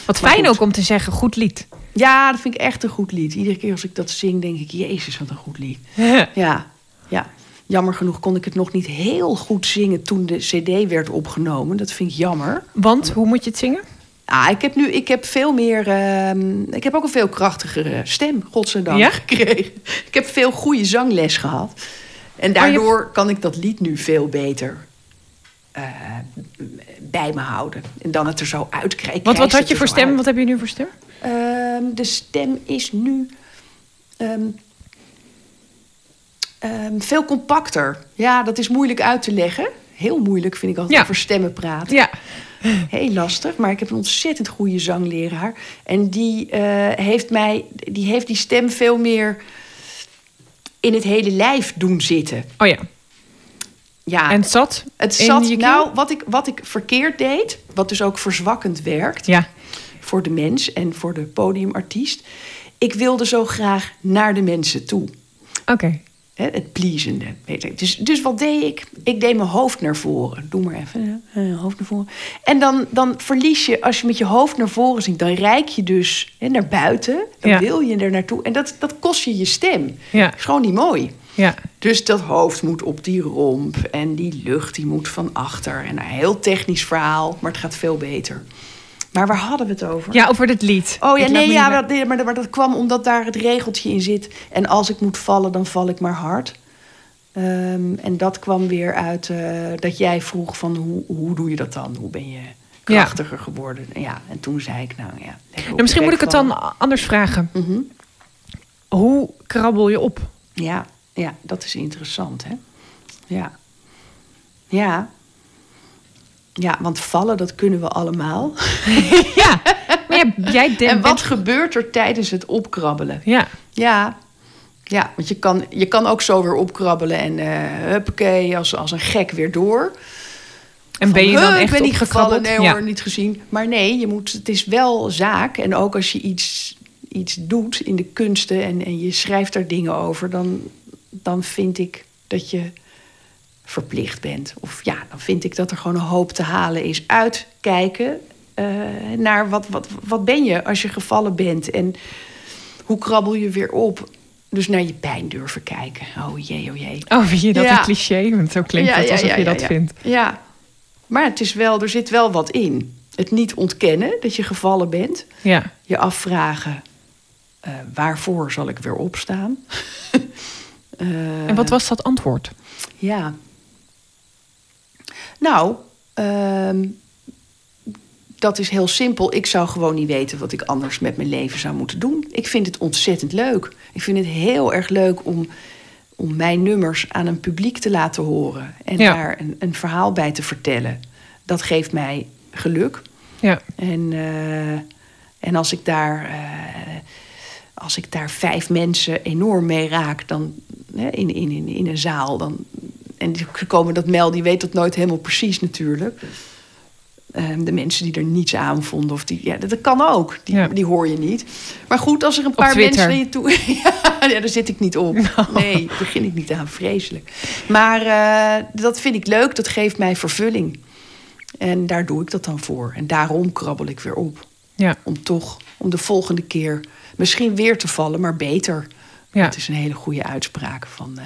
Wat Maar fijn goed. ook om te zeggen, goed lied. Ja, dat vind ik echt een goed lied. Iedere keer als ik dat zing, denk ik... Jezus, wat een goed lied. *laughs* Ja, ja. Jammer genoeg kon ik het nog niet heel goed zingen toen de CD werd opgenomen. Dat vind ik jammer. Want hoe moet je het zingen? Ah, ik heb nu ik heb veel meer. ehm, ik heb ook een veel krachtigere stem, godzijdank, Ja? gekregen. Ik heb veel goede zangles gehad. En daardoor kan ik dat lied nu veel beter eh, bij me houden. En dan het er zo uitkrijgen. Want wat had je voor stem? Wat heb je nu voor stem? Ehm, de stem is nu ehm, ehm, veel compacter. Ja, dat is moeilijk uit te leggen. Heel moeilijk vind ik altijd Ja. over stemmen praten. Ja. Heel lastig, maar ik heb een ontzettend goede zangleraar. En die, eh, heeft mij, die heeft die stem veel meer in het hele lijf doen zitten. Oh ja. Ja, En het zat? het zat. Nou, wat ik, wat ik verkeerd deed, wat dus ook verzwakkend werkt Ja. voor de mens en voor de podiumartiest. Ik wilde zo graag naar de mensen toe. Oké. Het pleasende. Weet. Dus, dus wat deed ik? Ik deed mijn hoofd naar voren. Doe maar even. hè, eh, hoofd naar voren. En dan, dan verlies je, als je met je hoofd naar voren zingt... dan rijk je dus hè, naar buiten. Dan Ja. wil je er naartoe. En dat, dat kost je je stem. Ja. is gewoon niet mooi. Ja. Dus dat hoofd moet op die romp. En die lucht die moet van achter. En een heel technisch verhaal. Maar het gaat veel beter. Maar waar hadden we het over? Ja, over het lied. Oh ja, nee, ja, maar, dat- maar, dat- maar dat kwam omdat daar het regeltje in zit. En als ik moet vallen, dan val ik maar hard. Ehm, en dat kwam weer uit eh, dat jij vroeg van hoe, hoe doe je dat dan? Hoe ben je krachtiger geworden? En Ja, en toen zei ik nou ja. Nou, misschien moet ik het dan anders vragen. Mhm. Hoe krabbel je op? Ja, ja, dat is interessant, hè? Ja. Ja. Ja, want vallen, dat kunnen we allemaal. *laughs* ja. Maar ja, jij denkt... en wat gebeurt er tijdens het opkrabbelen? Ja. Ja, ja want je kan, je kan ook zo weer opkrabbelen en eh huppakee, als, als een gek weer door. En ben je dan "Huh, echt Ik ben niet gevallen, nee Ja. hoor, niet gezien. Maar nee, je moet, het is wel zaak. En ook als je iets, iets doet in de kunsten en, en je schrijft daar dingen over... Dan, dan vind ik dat je verplicht bent. Of ja, dan vind ik dat er gewoon een hoop te halen is. Uitkijken eh, naar wat, wat, wat ben je als je gevallen bent. En hoe krabbel je weer op. Dus naar je pijn durven kijken. Oh jee, oh jee. Oh, vind je dat Ja. een cliché? Want zo klinkt Ja, het alsof ja, je dat vindt. Ja, maar het is wel, er zit wel wat in. het niet ontkennen dat je gevallen bent. Ja. Je afvragen, eh, waarvoor zal ik weer opstaan? *laughs* Eh, En wat was dat antwoord? Ja. Nou, ehm, dat is heel simpel. Ik zou gewoon niet weten wat ik anders met mijn leven zou moeten doen. Ik vind het ontzettend leuk. Ik vind het heel erg leuk om, om mijn nummers aan een publiek te laten horen. En Ja. daar een, een verhaal bij te vertellen. Dat geeft mij geluk. Ja. En, eh, en als ik daar. eh, als ik daar vijf mensen enorm mee raak, dan hè, in, in, in, in een zaal, dan. En ze komen dat melden, die weet dat nooit helemaal precies natuurlijk. Ehm, de mensen die er niets aan vonden, of die, ja, dat, kan ook. Die, Ja. die hoor je niet. Maar goed, als er een paar mensen naar je toe. *laughs* ja, daar zit ik niet op. *laughs* Nee, daar begin ik niet aan, vreselijk. Maar eh, dat vind ik leuk, dat geeft mij vervulling. En daar doe ik dat dan voor. En daarom krabbel ik weer op. Ja. Om toch, om de volgende keer misschien weer te vallen, maar beter. Ja. Dat is een hele goede uitspraak van, eh,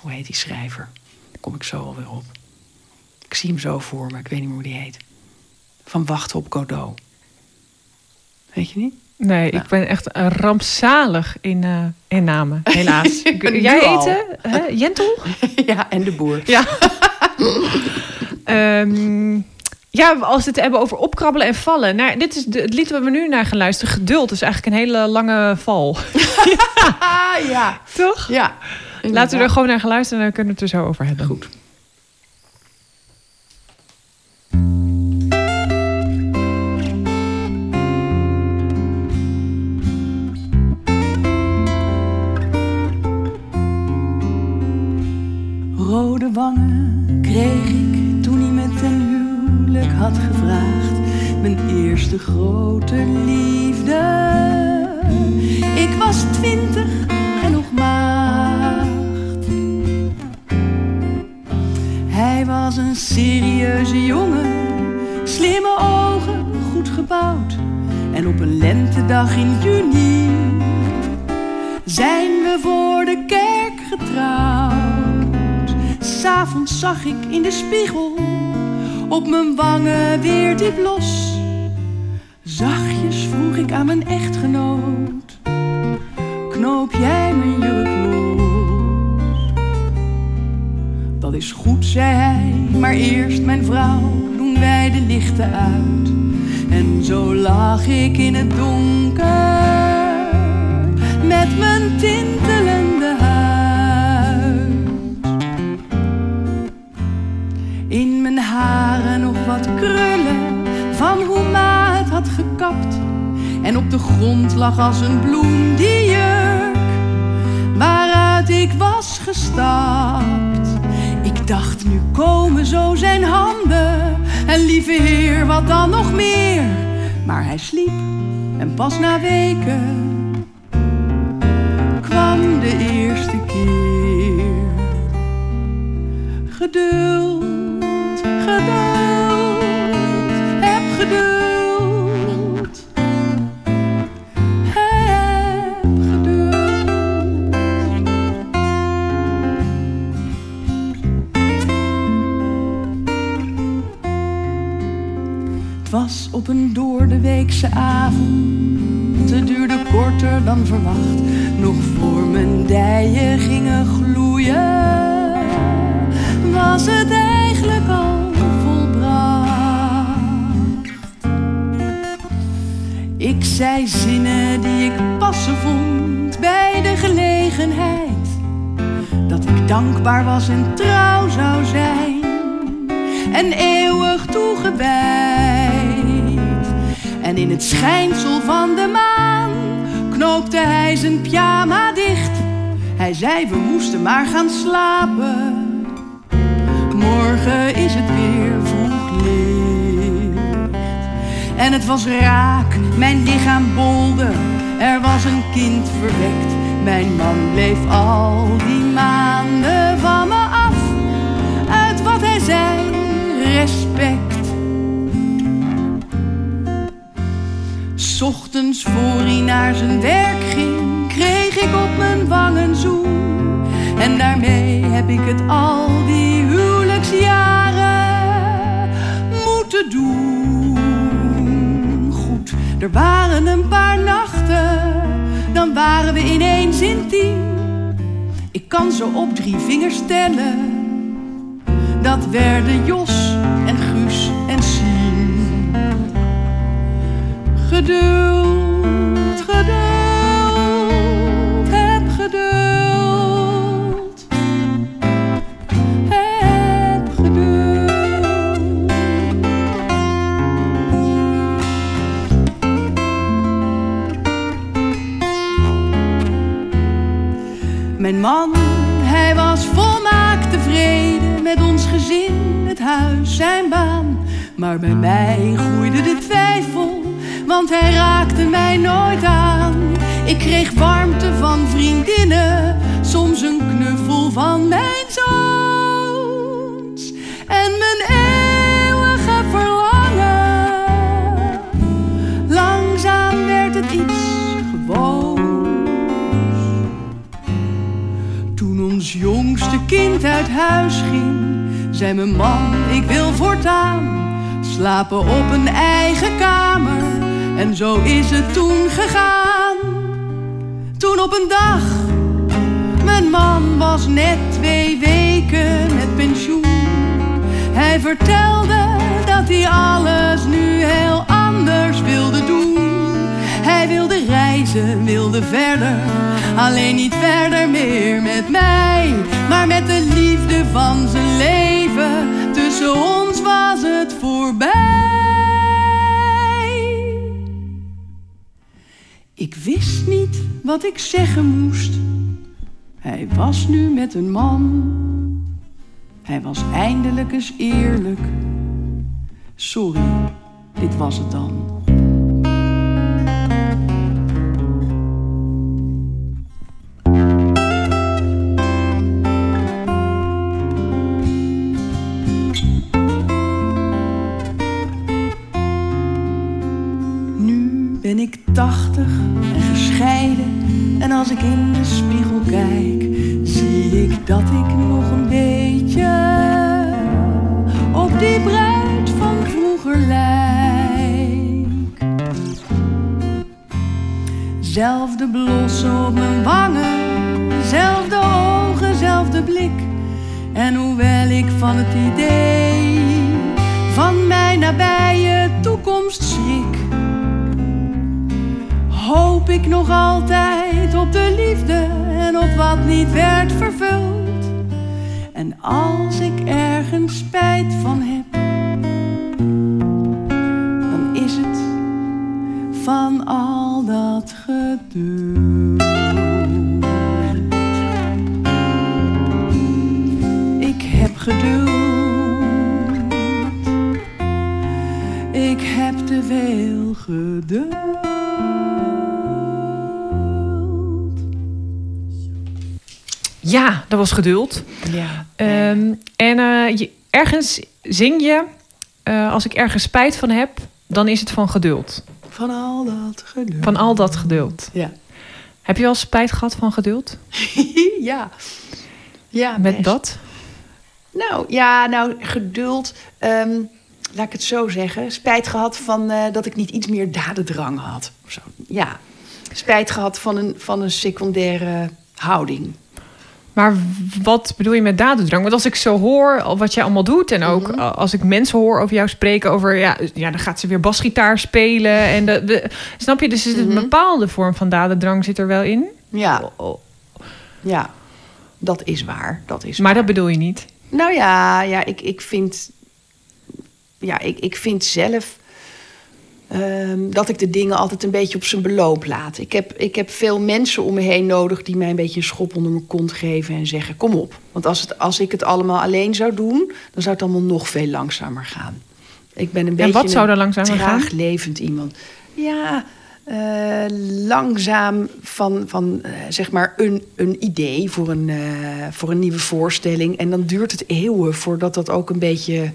hoe heet die schrijver? Daar kom ik zo alweer op. Ik zie hem zo voor me, ik weet niet meer hoe die heet. Van Wachten op Godot. Weet je niet? Nee, ik ben echt rampzalig in, eh, in namen, helaas. *laughs* Jij eten? Hè? Jentel? *laughs* ja, en de boer. Ja. *laughs* Ehm, ja, als we het hebben over opkrabbelen en vallen. Nou, dit is de, het lied waar we nu naar gaan luisteren. Geduld is eigenlijk een hele lange val. *laughs* Ja. Toch? Ja. Laten we er gewoon naar gaan luisteren en dan kunnen we het er zo over hebben. Goed. Rode wangen kreeg ik huwelijk had gevraagd. Mijn eerste grote liefde. Ik was twintig en nog maagd. Hij was een serieuze jongen, slimme ogen, goed gebouwd. En op een lentedag in juni zijn we voor de kerk getrouwd. S'avonds zag ik in de spiegel op mijn wangen weer die blos. Zachtjes vroeg ik aan mijn echtgenoot: Knoop jij mijn jurk los? Dat is goed, zei hij, maar eerst mijn vrouw doen wij de lichten uit. En zo lag ik in het donker met mijn tintelende haren nog wat krullen van hoe ma het had gekapt. En op de grond lag als een bloem die jurk waaruit ik was gestapt. Ik dacht, nu komen zo zijn handen. En lieve heer, wat dan nog meer? Maar hij sliep en pas na weken kwam de eerste keer. Geduld, geduld, heb geduld. Heb geduld. Het was op een doordeweekse avond. Het duurde korter dan verwacht. Nog voor mijn dijen gingen gloeien. Was het eigenlijk al Ik zei zinnen die ik passen vond bij de gelegenheid. Dat ik dankbaar was en trouw zou zijn. En eeuwig toegewijd. En in het schijnsel van de maan knoopte hij zijn pyjama dicht. Hij zei we moesten maar gaan slapen. Morgen is het weer En het was raak, mijn lichaam bolde. Er was een kind verwekt. Mijn man bleef al die maanden van me af. Uit wat hij zei, respect. 's Ochtends voor hij naar zijn werk ging, kreeg ik op mijn wang een zoen. En daarmee heb ik het al die huwelijksjaren moeten doen. Er waren een paar nachten, dan waren we ineens intiem. Ik kan zo op drie vingers tellen. Dat werden Jos en Guus en Sien. Geduld, Mijn man, hij was volmaakt tevreden met ons gezin, het huis, zijn baan. Maar bij mij groeide de twijfel, want hij raakte mij nooit aan. Ik kreeg warmte van vriendinnen, soms een knuffel van mijn ons jongste kind uit huis ging, zei mijn man: Ik wil voortaan slapen op een eigen kamer. En zo is het toen gegaan. Toen op een dag, mijn man was net twee weken met pensioen. Hij vertelde dat hij alles nu heel. Wilde reizen, wilde verder. Alleen niet verder meer met mij, maar met de liefde van zijn leven. Tussen ons was het voorbij. Ik wist niet wat ik zeggen moest. Hij was nu met een man. Hij was eindelijk eens eerlijk. Sorry, dit was het dan. Geduld. Ja. Ehm, en eh, je, ergens zing je, eh, als ik ergens spijt van heb, dan is het van geduld. Van al dat geduld. Van al dat geduld. Ja. Heb je wel spijt gehad van geduld? *laughs* ja. Ja, Met best. dat? Nou, ja, nou, geduld. ehm, laat ik het zo zeggen. Spijt gehad van eh, dat ik niet iets meer dadendrang had. Of zo. Ja. Spijt gehad van een, van een secundaire houding. Maar wat bedoel je met dadendrang? Want als ik zo hoor wat jij allemaal doet... en ook Mhm. als ik mensen hoor over jou spreken over... ja, ja dan gaat ze weer basgitaar spelen. En de, de- snap je? Dus zit een Mhm. bepaalde vorm van dadendrang zit er wel in. Ja. Ja. Dat is waar. Dat is Maar dat bedoel je niet. Nou ja, ja ik, ik vind. Ja, ik, ik vind zelf. Ehm, dat ik de dingen altijd een beetje op zijn beloop laat. Ik heb, ik heb veel mensen om me heen nodig die mij een beetje een schop onder mijn kont geven en zeggen: Kom op. Want als, het, als ik het allemaal alleen zou doen, dan zou het allemaal nog veel langzamer gaan. Ik ben een En beetje wat zou er langzamer gaan? traag levend iemand. Ja, eh, langzaam van, van eh, zeg maar een, een idee voor een, eh, voor een nieuwe voorstelling. En dan duurt het eeuwen voordat dat ook een beetje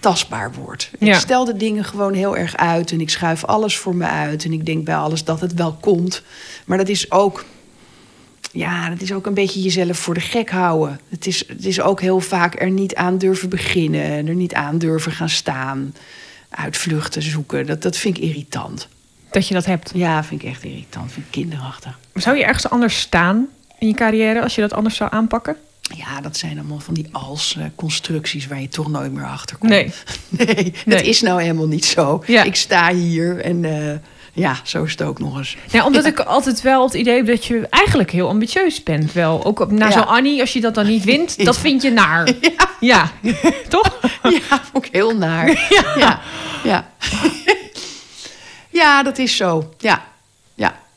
tastbaar wordt. Ja. Ik stel de dingen gewoon heel erg uit en ik schuif alles voor me uit. En ik denk bij alles dat het wel komt. Maar dat is ook, ja, dat is ook een beetje jezelf voor de gek houden. Het is, het is ook heel vaak er niet aan durven beginnen, er niet aan durven gaan staan. uitvluchten zoeken. Dat, dat vind ik irritant. Dat je dat hebt. Ja, vind ik echt irritant. Vind ik kinderachtig. Zou je ergens anders staan in je carrière als je dat anders zou aanpakken? Ja, dat zijn allemaal van die als-constructies waar je toch nooit meer achter komt. Nee. *laughs* nee, dat is nou helemaal niet zo. Ja. Ik sta hier en eh, ja, zo is het ook nog eens. Ja, omdat ik altijd wel het idee heb dat je eigenlijk heel ambitieus bent. Wel, ook op, na Ja. zo'n Annie, als je dat dan niet wint, *laughs* dat vind je naar. *laughs* Ja, toch? Ja, ook heel naar. Ja, ja. Ja, dat is zo. Ja.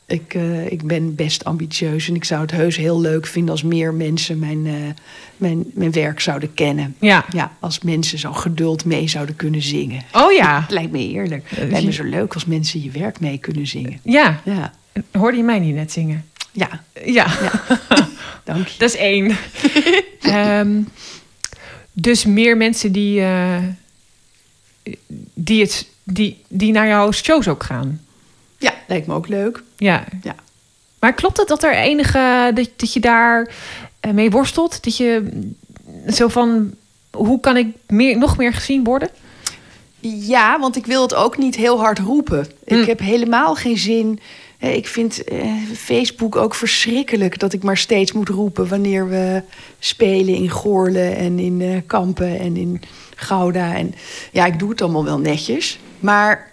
Ik, eh, ik ben best ambitieus en ik zou het heus heel leuk vinden als meer mensen mijn, eh, mijn, mijn werk zouden kennen. Ja. Ja, als mensen zo geduld mee zouden kunnen zingen. Oh ja. Het *laughs* lijkt me eerlijk. Het dus lijkt me zo leuk als mensen je werk mee kunnen zingen. Ja. Ja, Hoorde je mij niet net zingen? ja, Ja. *laughs* dank je. Dat is één. *laughs* Ehm, dus meer mensen die, eh, die, het, die, die naar jouw shows ook gaan. Ja, lijkt me ook leuk. Ja. Ja. Maar klopt het dat er enige dat, dat je daar eh, mee worstelt? Dat je zo van hoe kan ik meer, nog meer gezien worden? Ja, want ik wil het ook niet heel hard roepen. Hm. Ik heb helemaal geen zin. Ik vind eh, Facebook ook verschrikkelijk dat ik maar steeds moet roepen wanneer we spelen in Goorlen en in eh, Kampen en in Gouda. En ja, ik doe het allemaal wel netjes. Maar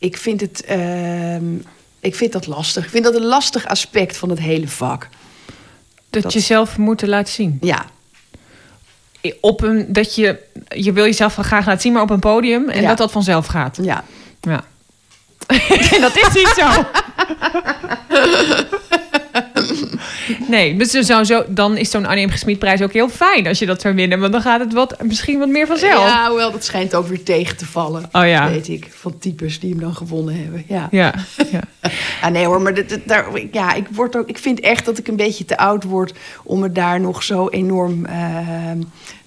ik vind het. ehm, ik vind dat lastig. Ik vind dat een lastig aspect van het hele vak. Dat, Dat- je zelf moet laten zien. Ja, Op een, dat je, je wil jezelf graag laten zien, maar op een podium. En Ja. dat dat vanzelf gaat. ja. Ja. *laughs* dat is niet zo. *laughs* nee, dus er zou zo, dan is zo'n Annie M. Gesmiedprijs ook heel fijn als je dat zou winnen. Want dan gaat het wat, misschien wat meer vanzelf. Ja, hoewel dat schijnt ook weer tegen te vallen. Oh ja. Weet ik, van types die hem dan gewonnen hebben. Ja. Ja, *laughs* ja. Ah, nee hoor, maar daar, ja, ik, word ook, ik vind echt dat ik een beetje te oud word om me daar nog zo enorm eh,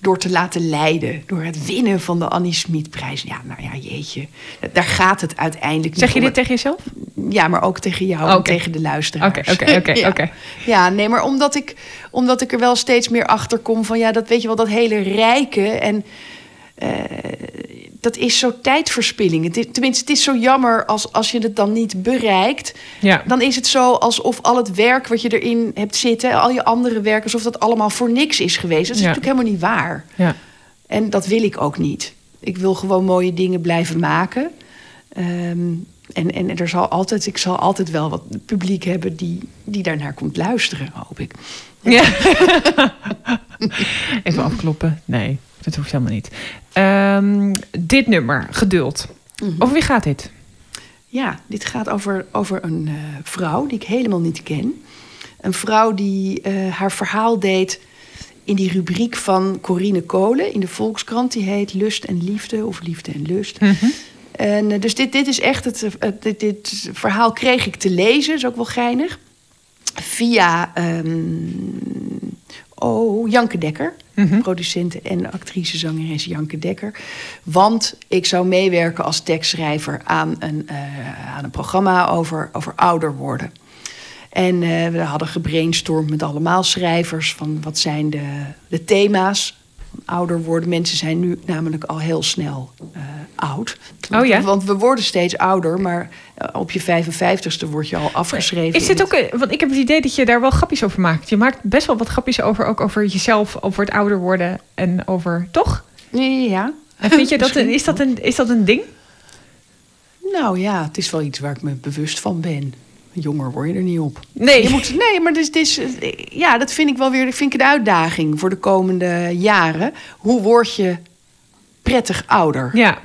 door te laten leiden. Door het winnen van de Annie Smitprijs. Ja, nou ja, jeetje. Daar gaat het uiteindelijk niet Zeg je om. dit tegen jezelf? Ja, maar ook tegen jou en tegen de luisteraars. Oké, oké, oké, *laughs* ja. oké. Ja, nee, maar omdat ik, omdat ik er wel steeds meer achter kom van... ja, dat weet je wel, dat hele rijke en... eh, dat is zo tijdverspilling. Het is- tenminste, het is zo jammer als, als je het dan niet bereikt. Ja. Dan is het zo alsof al het werk wat je erin hebt zitten... al je andere werk, alsof dat allemaal voor niks is geweest. Dat is Ja. natuurlijk helemaal niet waar. ja. En dat wil ik ook niet. Ik wil gewoon mooie dingen blijven maken. Ehm, en, en er zal altijd, ik zal altijd wel wat publiek hebben die, die daarnaar komt luisteren, hoop ik. ja. *laughs* Even afkloppen. Nee, dat hoeft helemaal niet. Ehm, dit nummer, Geduld. Over wie gaat dit? Ja, dit gaat over, over een eh, vrouw die ik helemaal niet ken. Een vrouw die eh, haar verhaal deed in die rubriek van Corine Kolen in de Volkskrant. Die heet Lust en Liefde of Liefde en Lust. En, eh, dus dit, dit is echt het, dit, dit verhaal kreeg ik te lezen, is ook wel geinig. Via ehm, oh, Janke Dekker, producente en actrice, zangeres Janke Dekker. Want ik zou meewerken als tekstschrijver aan een, eh, aan een programma over, over ouder worden. En eh, we hadden gebrainstormd met allemaal schrijvers van wat zijn de, de thema's ouder worden. Mensen zijn nu namelijk al heel snel eh, oud. Oh ja? Want we worden steeds ouder, maar eh, op je 55ste word je al afgeschreven. Is dit ook, een- want ik heb het idee dat je daar wel grapjes over maakt. Je maakt best wel wat grapjes over, ook over jezelf, over het ouder worden en over, toch? Ja. En vind je *laughs* dat, een, is, dat een, is dat een ding? Nou ja, het is wel iets waar ik me bewust van ben. Jonger word je er niet op. Nee. Je moet, nee, maar dus, dus, eh, ja, dat vind ik wel weer vind ik een uitdaging voor de komende jaren. Hoe word je prettig ouder? Ja,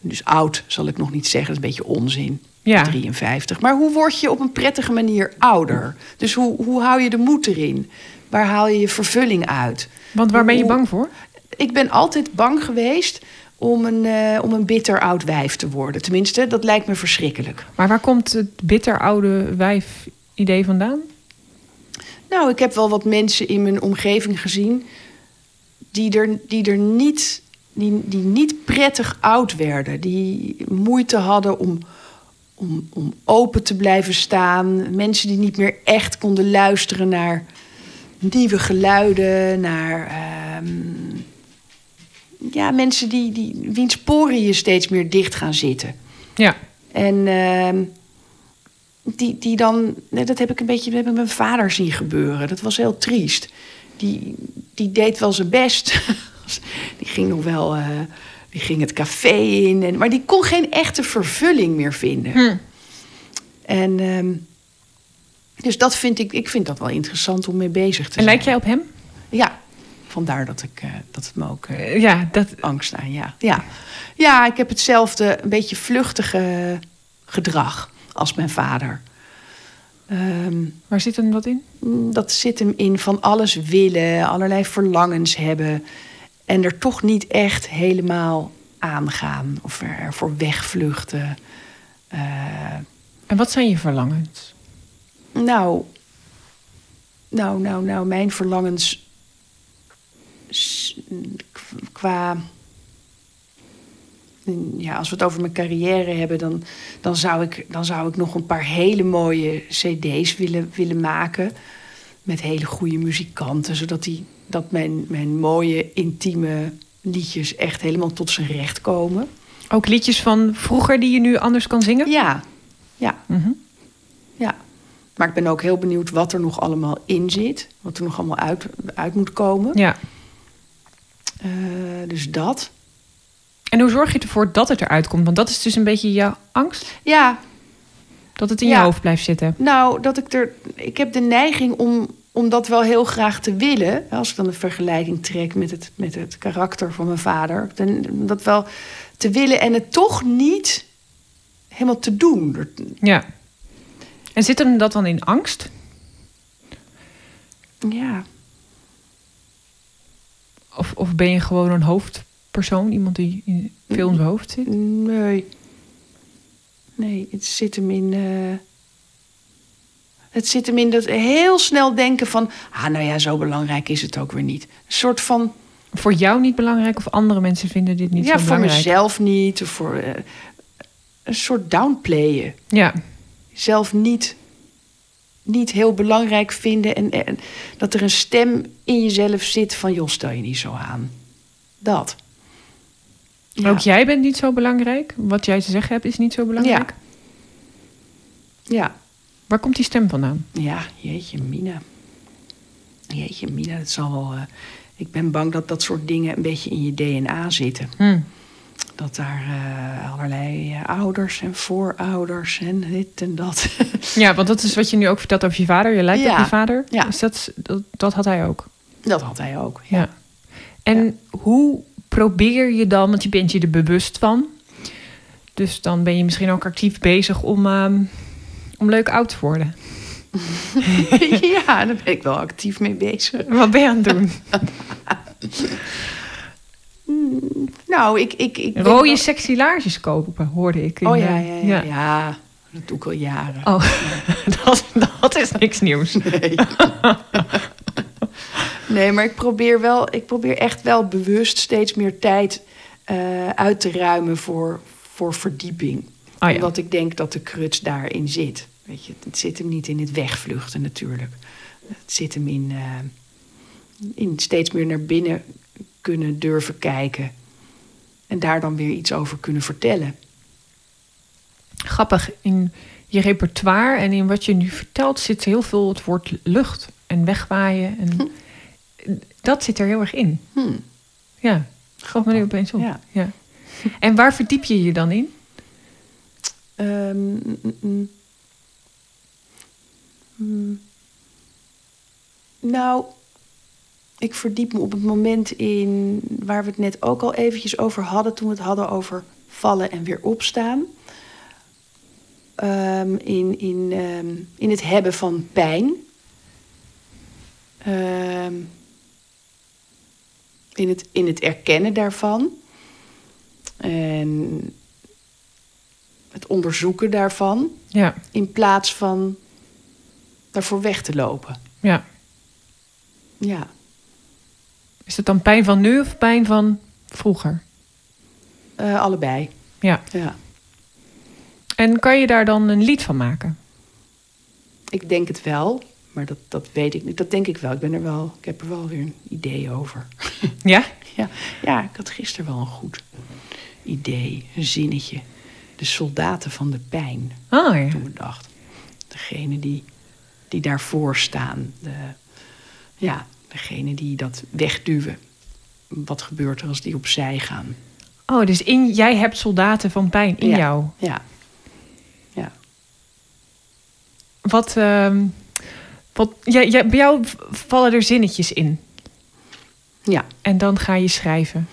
Dus oud zal ik nog niet zeggen, dat is een beetje onzin. Ja. 53. Maar hoe word je op een prettige manier ouder? Dus hoe, hoe hou je de moed erin? Waar haal je je vervulling uit? want waar ben je bang voor? Ik ben altijd bang geweest om een, eh, om een bitter oud wijf te worden. Tenminste, dat lijkt me verschrikkelijk. Maar waar komt het bitter oude wijf idee vandaan? Nou, ik heb wel wat mensen in mijn omgeving gezien die er, die er niet, die, die niet prettig oud werden. Die moeite hadden om, om, om open te blijven staan. Mensen die niet meer echt konden luisteren naar nieuwe geluiden, naar. ehm, ja, mensen die, die, wiens poriën steeds meer dicht gaan zitten. Ja. En ehm, die, die dan, dat heb ik een beetje ik mijn vader zien gebeuren. Dat was heel triest. Die, die deed wel zijn best. *laughs* die ging nog wel, eh, die ging het café in. En, maar die kon geen echte vervulling meer vinden. Hm. En ehm, dus dat vind ik, ik vind dat wel interessant om mee bezig te En zijn. lijk jij op hem? Ja, vandaar dat, ik, eh, dat het me ook eh, Eh, ja, dat, angst aan, ja. ja. Ja, ik heb hetzelfde, een beetje vluchtige gedrag als mijn vader. Ehm, waar zit hem dat in? dat zit hem in van alles willen, allerlei verlangens hebben... en er toch niet echt helemaal aangaan of er ervoor wegvluchten. En wat zijn je verlangens? nou, nou, nou, nou, mijn verlangens qua. Ja, als we het over mijn carrière hebben, dan, dan, zou, ik, dan zou ik nog een paar hele mooie CD's willen, willen maken. Met hele goede muzikanten, zodat die, dat mijn, mijn mooie, intieme liedjes echt helemaal tot zijn recht komen. Ook liedjes van vroeger die je nu anders kan zingen? Ja, ja. Mhm. Ja, maar ik ben ook heel benieuwd wat er nog allemaal in zit. Wat er nog allemaal uit, uit moet komen. Ja. Eh, dus dat. En hoe zorg je ervoor dat het eruit komt? Want dat is dus een beetje jouw angst? Ja, Dat het in Ja. je hoofd blijft zitten? nou, dat ik er. Ik heb de neiging om, om dat wel heel graag te willen. Als ik dan een vergelijking trek met het, met het karakter van mijn vader. Dan, dat wel te willen en het toch niet helemaal te doen. Ja. En zit hem dat dan in angst? Ja, Of, of ben je gewoon een hoofdpersoon? Iemand die in, veel in zijn hoofd zit? Nee. Nee, het zit hem in. eh, het zit hem in dat heel snel denken van. Ah, nou ja, zo belangrijk is het ook weer niet. Een soort van. Voor jou niet belangrijk of andere mensen vinden dit niet ja, zo voor belangrijk? mezelf niet. Of voor. eh, een soort downplayen. Ja. Zelf niet. Niet heel belangrijk vinden. En, en dat er een stem in jezelf zit van. joh, stel je niet zo aan. Dat. Ja. Ook jij bent niet zo belangrijk. Wat jij te zeggen hebt is niet zo belangrijk. Ja. Waar komt die stem vandaan? Ja, jeetje, Mina. Jeetje, Mina, dat zal wel. eh, ik ben bang dat dat soort dingen een beetje in je DNA zitten. Hm. Dat daar eh, allerlei eh, ouders en voorouders en dit en dat. *laughs* Ja, want dat is wat je nu ook vertelt over je vader. Je lijkt Ja. op je vader. Ja. Dus dat, dat, dat had hij ook. dat had hij ook. Ja. En hoe probeer je dan, want je bent je er bewust van. Dus dan ben je misschien ook actief bezig om, ehm, om leuk oud te worden. *laughs* ja, daar ben ik wel actief mee bezig. Wat ben je aan het doen? *laughs* Nou, ik. ik, ik Rode wel- sexy laarsjes kopen, hoorde ik. Oh ja, eh, ja, ja, ja. Dat doe ik al jaren. Oh, *laughs* dat, dat is niks nieuws. Nee. *laughs* nee, maar ik probeer, wel, ik probeer echt wel bewust steeds meer tijd eh, uit te ruimen voor, voor verdieping. Oh ja. Omdat ik denk dat de kruts daarin zit. Weet je, het zit hem niet in het wegvluchten natuurlijk. Het zit hem in, eh, in steeds meer naar binnen kunnen durven kijken. En daar dan weer iets over kunnen vertellen. Grappig, in je repertoire en in wat je nu vertelt zit heel veel het woord lucht en wegwaaien. En Dat zit er heel erg in. Hm. Ja, gaf me nu opeens op. Ja. Ja. En waar verdiep je je dan in? Ehm, mm, mm, mm. Nou, ik verdiep me op het moment in waar we het net ook al eventjes over hadden toen we het hadden over vallen en weer opstaan. Ehm, in, in, ehm, in het hebben van pijn. Ehm, in, het, in het erkennen daarvan. En het onderzoeken daarvan. Ja, In plaats van daarvoor weg te lopen. ja. Ja. Is het dan pijn van nu of pijn van vroeger? Eh, allebei. Ja. Ja. En kan je daar dan een lied van maken? Ik denk het wel, maar dat, dat weet ik niet. Dat denk ik wel. Ik ben er wel. Ik heb er wel weer een idee over. Ja? *laughs* Ja, ja, ik had gisteren wel een goed idee, een zinnetje. De soldaten van de pijn, Oh ja. toen bedacht. Degene die, die daarvoor staan. De, ja, degene die dat wegduwen. Wat gebeurt er als die opzij gaan? Oh, dus in, jij hebt soldaten van pijn in Ja. jou. Ja, ja. Wat, ehm, wat jij, jij, bij jou vallen er zinnetjes in. Ja, En dan ga je schrijven.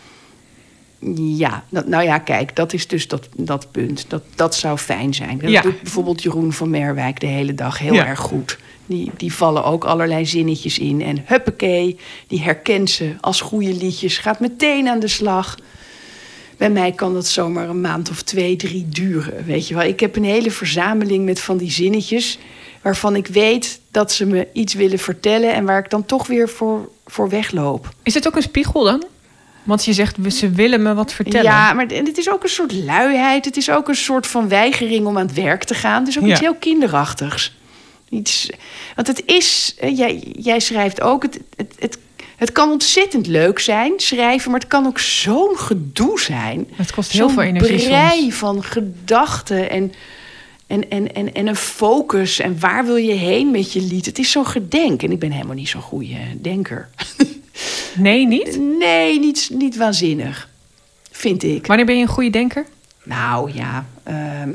ja. Dat, nou ja, kijk, dat is dus dat, dat punt. Dat, dat zou fijn zijn. Dat Ja. doet bijvoorbeeld Jeroen van Merwijk de hele dag heel Ja. erg goed. Die, die vallen ook allerlei zinnetjes in. En huppakee, die herkent ze als goede liedjes. Gaat meteen aan de slag. Bij mij kan dat zomaar een maand of twee, drie duren. Weet je wel, ik heb een hele verzameling met van die zinnetjes. waarvan ik weet dat ze me iets willen vertellen. en waar ik dan toch weer voor, voor wegloop. Is het ook een spiegel dan? Want je zegt, ze willen me wat vertellen. Ja, maar het is ook een soort luiheid. Het is ook een soort van weigering om aan het werk te gaan. Het is ook Ja. iets heel kinderachtigs. Iets, want het is, eh, jij, jij schrijft ook, het, het, het, het kan ontzettend leuk zijn, schrijven, maar het kan ook zo'n gedoe zijn. Het kost heel veel energie brei soms. van gedachten en, en, en, en, en een focus. En waar wil je heen met je lied? Het is zo'n gedenk. En ik ben helemaal niet zo'n goede denker. *laughs* Nee, niet? Nee, niet, niet waanzinnig, vind ik. Wanneer ben je een goede denker? Nou ja, ehm,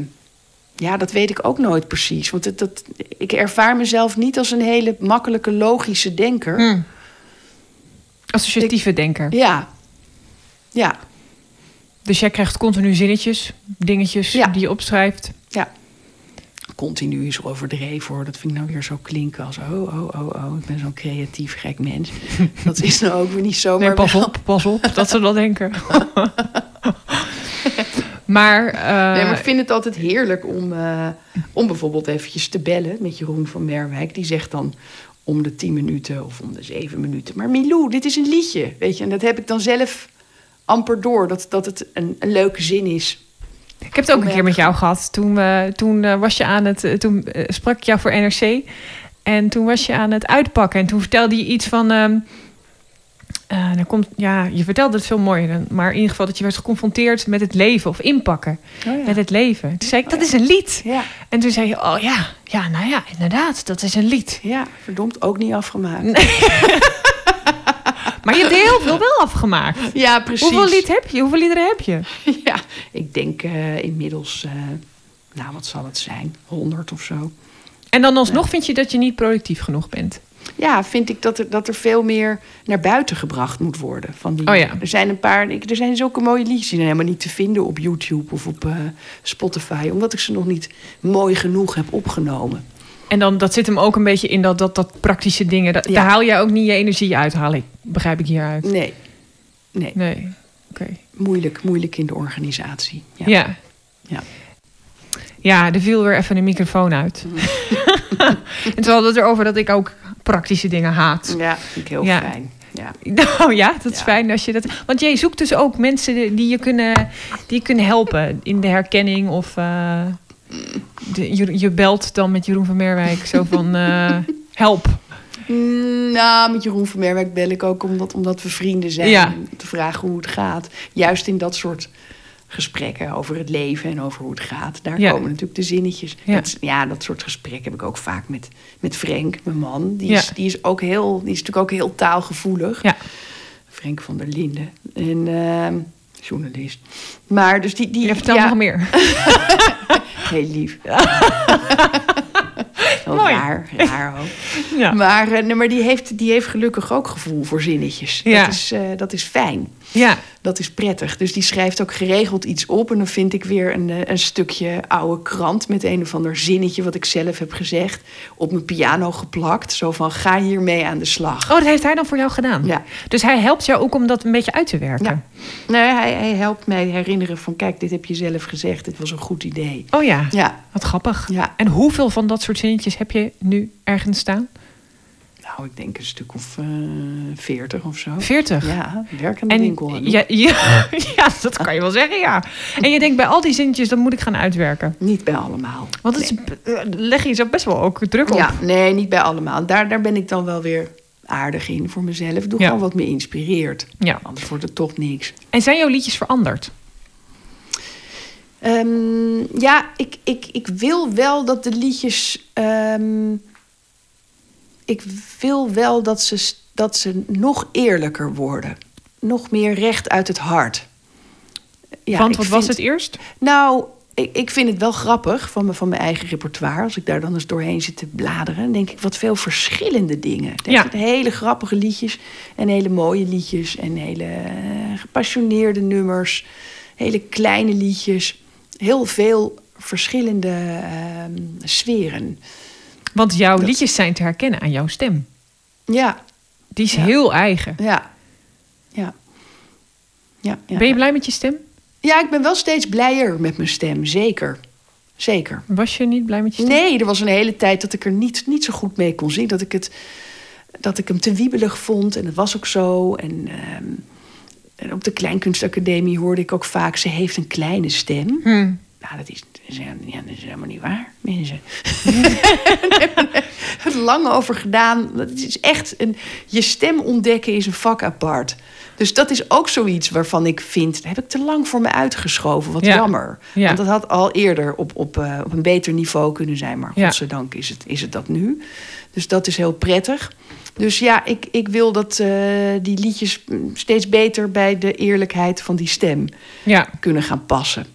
ja, dat weet ik ook nooit precies. Want het, dat, ik ervaar mezelf niet als een hele makkelijke, logische denker. Hm. Associatieve denker. Ja, ja, Dus jij krijgt continu zinnetjes, dingetjes Ja. die je opschrijft. ja. Continu is overdreven hoor. Dat vind ik nou weer zo klinken als... oh, oh, oh, oh, ik ben zo'n creatief gek mens. *laughs* dat is nou ook weer niet zo. Nee, maar pas wel- op, pas op, dat ze dat denken. *laughs* maar, eh, Nee, maar ik vind het altijd heerlijk om, eh, om bijvoorbeeld eventjes te bellen met Jeroen van Merwijk. Die zegt dan om de tien minuten of om de zeven minuten. Maar Milou, dit is een liedje, weet je. En dat heb ik dan zelf amper door, dat, dat het een, een leuke zin is. ik heb het ook een keer met jou gehad. Toen, toen eh, was je aan het, eh, toen eh, sprak ik jou voor NRC. En toen was je aan het uitpakken. En toen vertelde je iets van. Ehm, eh, dan komt, ja, je vertelde het veel mooier. dan- Maar in ieder geval dat je werd geconfronteerd met het leven of inpakken Oh met het leven. Toen zei ik, dat is een lied. Ja, En toen zei je, oh ja, ja, nou ja, inderdaad, dat is een lied. ja, verdomd ook niet afgemaakt. *laughs* Maar je hebt heel veel wel afgemaakt. Ja, precies. Hoeveel, lied heb je? Hoeveel liederen heb je? *laughs* Ja, ik denk eh, inmiddels, eh, nou wat zal het zijn, 100 of zo. En dan alsnog vind je dat je niet productief genoeg bent. Ja, vind ik dat er, dat er veel meer naar buiten gebracht moet worden. Van die, Oh ja. Er zijn een paar, ik- er zijn zulke mooie liedjes die zijn helemaal niet te vinden op YouTube of op eh, Spotify, omdat ik ze nog niet mooi genoeg heb opgenomen. En dan, dat zit hem ook een beetje in dat, dat, dat praktische dingen. Dat, Ja. Daar haal jij ook niet je energie uit, haal ik. Begrijp ik hieruit. Nee, nee, Nee, oké. moeilijk, moeilijk in de organisatie. Ja. Ja. Ja. Ja, er viel weer even een microfoon uit. *laughs* en toen hadden we het erover dat ik ook praktische dingen haat. Ja, vind ik heel Ja. fijn. Ja. *laughs* Nou ja, dat is Ja. fijn als je dat. Want jij zoekt dus ook mensen die- je kunnen, die je kunnen helpen in de herkenning of de, je, je belt dan met Jeroen van Merwijk zo van eh, *laughs* help. Mm, Nou, met Jeroen van Merwijk bel ik ook omdat, omdat we vrienden zijn. Ja. Om te vragen hoe het gaat. Juist in dat soort gesprekken over het leven en over hoe het gaat. Daar Ja. komen natuurlijk de zinnetjes. Ja. Dat, ja, dat soort gesprekken heb ik ook vaak met, met Frank, mijn man. Die, is, die, is ook heel, die is natuurlijk ook heel taalgevoelig. Ja. Frank van der Linden. En ehm, journalist. Maar dus die... die ja, nog meer. *laughs* Heel lief. Wel Mooi. raar, raar ook. Ja. Maar, eh, nee, maar die, heeft, die heeft gelukkig ook gevoel voor zinnetjes. Ja. Dat, is, eh, dat is fijn. Ja. Dat is prettig. Dus die schrijft ook geregeld iets op. En dan vind ik weer een, eh, een stukje oude krant met een of ander zinnetje wat ik zelf heb gezegd. Op mijn piano geplakt. Zo van ga hiermee aan de slag. Oh, dat heeft hij dan voor jou gedaan. Ja. Dus hij helpt jou ook om dat een beetje uit te werken. Ja. Nee, hij, hij helpt mij herinneren van kijk, dit heb je zelf gezegd. Dit was een goed idee. Oh ja. Ja, Wat grappig. Ja. En hoeveel van dat soort zinnetjes heb je nu ergens staan? Nou ik denk een stuk of eh, veertig of zo. 40. Ja, werk aan de En winkel. ja, *laughs* ja, ja, dat kan je wel zeggen, ja. En je denkt bij al die zinnetjes, dat moet ik gaan uitwerken. Niet bij allemaal. Want het is, eh, leg je zo best wel ook druk op. Ja, nee, niet bij allemaal. Daar, daar ben ik dan wel weer aardig in voor mezelf. Doe Ja. gewoon wat me inspireert. Ja. Anders wordt het toch niks. En zijn jouw liedjes veranderd? Ehm, ja, ik, ik, ik wil wel dat de liedjes. ehm, ik wil wel dat ze, dat ze nog eerlijker worden. Nog meer recht uit het hart. Ja, Want wat was het eerst? Nou, ik, ik vind het wel grappig van, me, van mijn eigen repertoire. Als ik daar dan eens doorheen zit te bladeren, dan denk ik wat veel verschillende dingen. Er Ja. hele grappige liedjes en hele mooie liedjes en hele eh, gepassioneerde nummers, hele kleine liedjes. Heel veel verschillende ehm, sferen. Want jouw Dat- liedjes zijn te herkennen aan jouw stem. Ja, Die is Ja. heel eigen. ja, ja. Ja, ja, Ben je blij met je stem? ja, ik ben wel steeds blijer met mijn stem, zeker. Zeker. Was je niet blij met je stem? Nee, er was een hele tijd dat ik er niet, niet zo goed mee kon zien. Dat ik, het, dat ik hem te wiebelig vond. En dat was ook zo. En, ehm, en op de Kleinkunstacademie hoorde ik ook vaak... ze heeft een kleine stem. Hm. Nou, dat is, ja, dat is helemaal niet waar, mensen. *laughs* het lang over gedaan. Het is echt een, je stem ontdekken is een vak apart. Dus dat is ook zoiets waarvan ik vind... dat heb ik te lang voor me uitgeschoven. Wat Ja. jammer. Ja. Want dat had al eerder op, op, eh, op een beter niveau kunnen zijn. Maar Ja. godzijdank is het, is het dat nu. Dus dat is heel prettig. Dus ja, ik, ik wil dat eh, die liedjes steeds beter... bij de eerlijkheid van die stem Ja. kunnen gaan passen.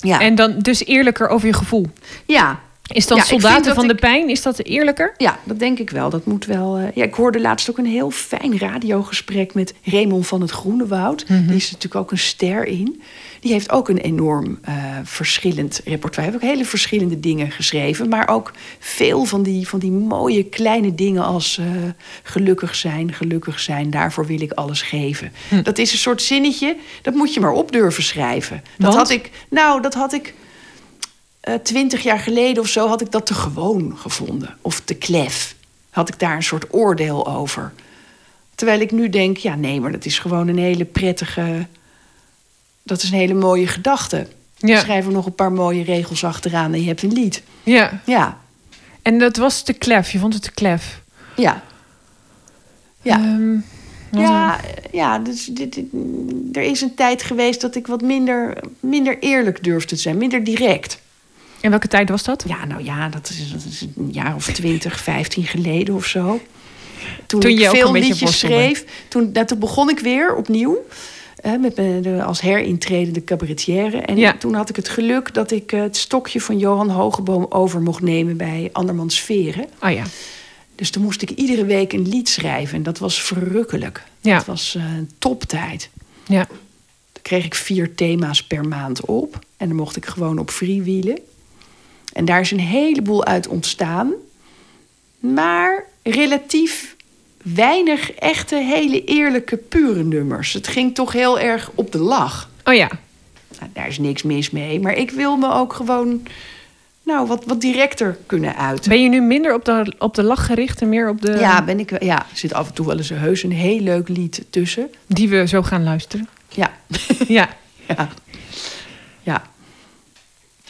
Ja, En dan dus eerlijker over je gevoel. ja, Is dan Ja, Soldaten dat van ik- de Pijn, is dat eerlijker? Ja, dat denk ik wel. Dat moet wel. eh, ja, ik hoorde laatst ook een heel fijn radiogesprek met Raymond van het Groenewoud. Mhm. Die is natuurlijk ook een ster in. Die heeft ook een enorm eh, verschillend repertoire. Hij heeft ook hele verschillende dingen geschreven. Maar ook veel van die, van die mooie kleine dingen als eh, gelukkig zijn, gelukkig zijn. Daarvoor wil ik alles geven. Hm. Dat is een soort zinnetje, dat moet je maar op durven schrijven. Dat Want? had ik, nou, dat had ik twintig jaar geleden of zo had ik dat te gewoon gevonden. Of te klef. Had ik daar een soort oordeel over. Terwijl ik nu denk, ja nee, maar dat is gewoon een hele prettige... Dat is een hele mooie gedachte. Ja. Schrijf er nog een paar mooie regels achteraan en je hebt een lied. Ja. Ja, En dat was te klef. Je vond het te klef. ja. Ja. Ehm, Ja, ja dus dit, dit- er is een tijd geweest dat ik wat minder, minder eerlijk durfde te zijn. Minder direct. En welke tijd was dat? Ja, nou ja, dat is, dat is een jaar of twintig, vijftien geleden of zo. Toen, Toen ik je ook veel liedjes schreef. Toen, nou, toen begon ik weer opnieuw. eh, met mijn, de, als herintredende cabaretière. En Ja. toen had ik het geluk dat ik eh, het stokje van Johan Hogeboom over mocht nemen bij Andermans Sferen. Ah ja. Dus toen moest ik iedere week een lied schrijven. En dat was verrukkelijk. Ja. Dat was eh, een toptijd. Ja. Dan kreeg ik vier thema's per maand op. En dan mocht ik gewoon op freewheelen. En daar is een heleboel uit ontstaan. Maar relatief weinig echte, hele eerlijke, pure nummers. Het ging toch heel erg op de lach. Oh ja. Nou, daar is niks mis mee. Maar ik wil me ook gewoon nou, wat, wat directer kunnen uiten. Ben je nu minder op de, op de lach gericht en meer op de... Ja, ben ik, wel- ja, er zit af en toe wel eens een heus een heel leuk lied tussen. Die we zo gaan luisteren. Ja, *laughs* Ja. ja. Ja.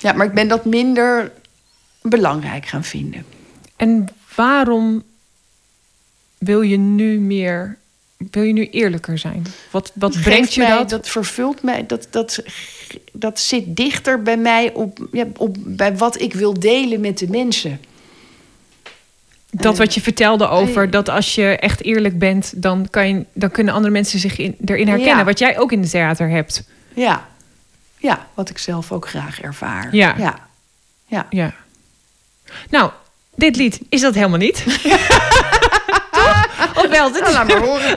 Ja, maar ik ben dat minder belangrijk gaan vinden. En waarom wil je nu meer... Wil je nu eerlijker zijn? Wat, wat Geeft brengt je mij, dat? Dat vervult mij. Dat, dat, dat zit dichter bij mij op, ja, op, bij wat ik wil delen met de mensen. Dat wat je vertelde over eh, dat als je echt eerlijk bent, dan, kan je, dan kunnen andere mensen zich in, erin herkennen. Ja. Wat jij ook in het theater hebt. Ja. Ja, wat ik zelf ook graag ervaar. Ja. Ja. ja. Ja. Nou, dit lied is dat helemaal niet. *laughs* Toch? Of wel? Dit is, laat maar horen.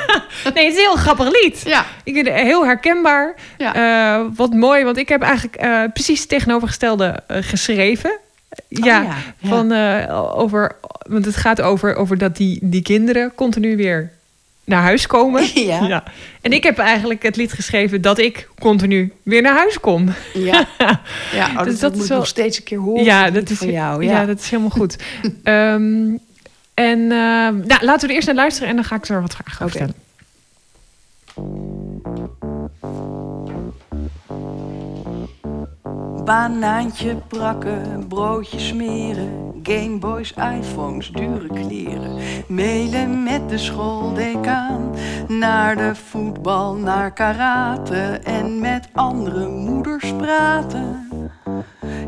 *laughs* nee, het is een heel grappig lied. Ja. Ik vind het heel herkenbaar. Ja. Eh, wat mooi, want ik heb eigenlijk eh, precies het tegenovergestelde eh, geschreven. Ja, Oh ja, ja. Van, over, want het gaat over, over dat die, die kinderen continu weer naar huis komen. *laughs* Ja. En ik heb eigenlijk het lied geschreven dat ik continu weer naar huis kom. Ja, *laughs* ja oh, dat, Dus dat dat is moet wel- ik nog steeds een keer horen. ja, dat is, van jou. ja. Ja. dat is helemaal goed. *laughs* Ehm, en eh, nou, laten we er eerst naar luisteren en dan ga ik er wat vragen over Oké. stellen. Banaantje prakken, broodje smeren, Gameboys, iPhones, dure kleren. Mailen met de schooldecaan, naar de voetbal, naar karate en met andere moeders praten.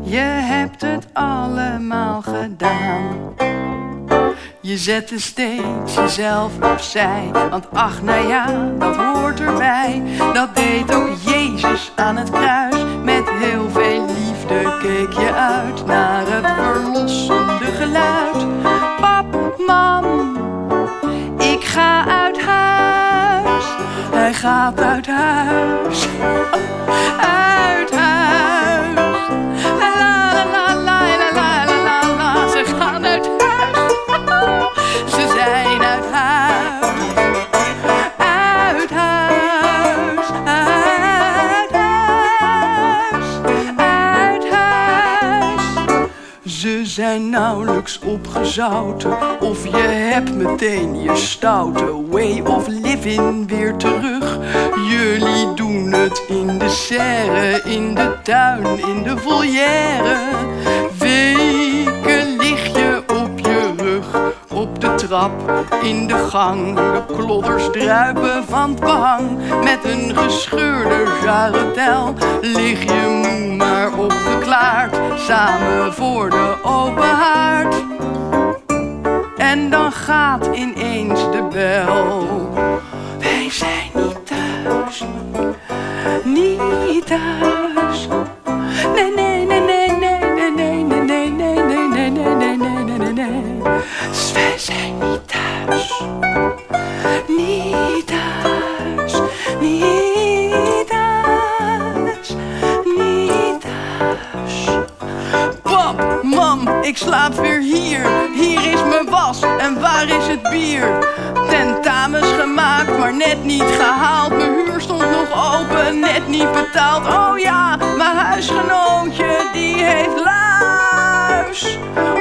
Je hebt het allemaal gedaan. Je zette steeds jezelf opzij. Want ach, nou ja, dat hoort erbij. Dat deed ook Jezus aan het kruis. Met heel veel liefde keek je uit naar het verlossende geluid. Pap, mam, ik ga uit huis. Hij gaat uit huis. Uit huis. La la la zijn nauwelijks opgezouten? Of je hebt meteen je stoute way of living weer terug? Jullie doen het in de serre, in de tuin, in de volière trap, in de gang. De klodders druipen van het behang. Met een gescheurde jarretel lig je moe maar opgeklaard. Samen voor de open haard. En dan gaat ineens de bel. Wij zijn niet thuis. Niet thuis. Niet betaald. Oh ja, mijn huisgenootje, die heeft luis.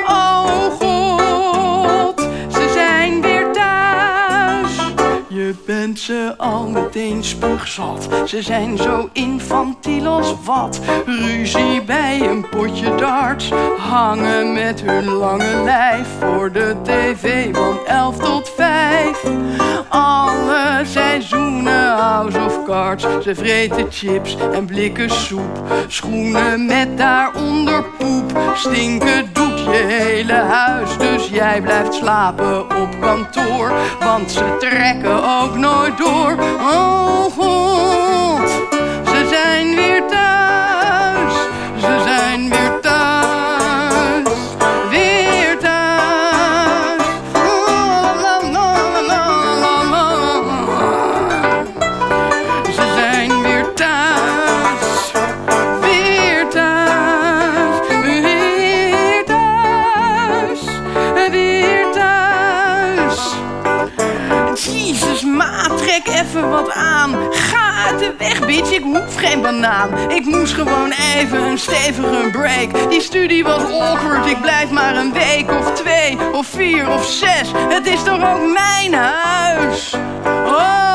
Oh god, ze zijn weer thuis. Je bent ze al meteen spuugzat. Ze zijn zo infantiel als wat. Ruzie bij een potje darts. Hangen met hun lange lijf voor de tv van 11 tot Ze vreten chips en blikken soep. Schoenen met daaronder poep. Stinken doet je hele huis. Dus jij blijft slapen op kantoor. Want ze trekken ook nooit door. Oh god, ik hoef geen banaan. Ik moest gewoon even een stevige break. Die studie was awkward, ik blijf maar een week of twee of vier of zes. Het is toch ook mijn huis? Oh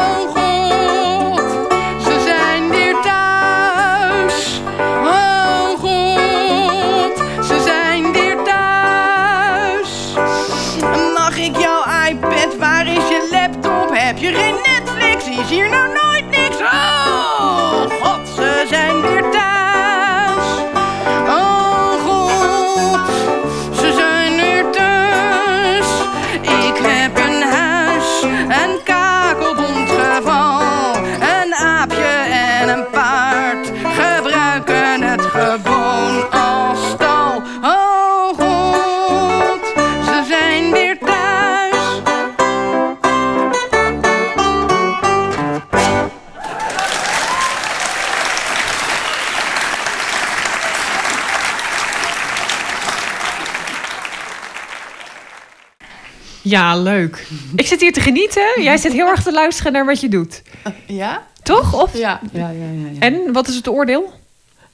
Ja, leuk. Ik zit hier te genieten. Jij zit heel erg te luisteren naar wat je doet. Ja? Toch? Of? Ja, ja, ja. ja, ja. En wat is het oordeel?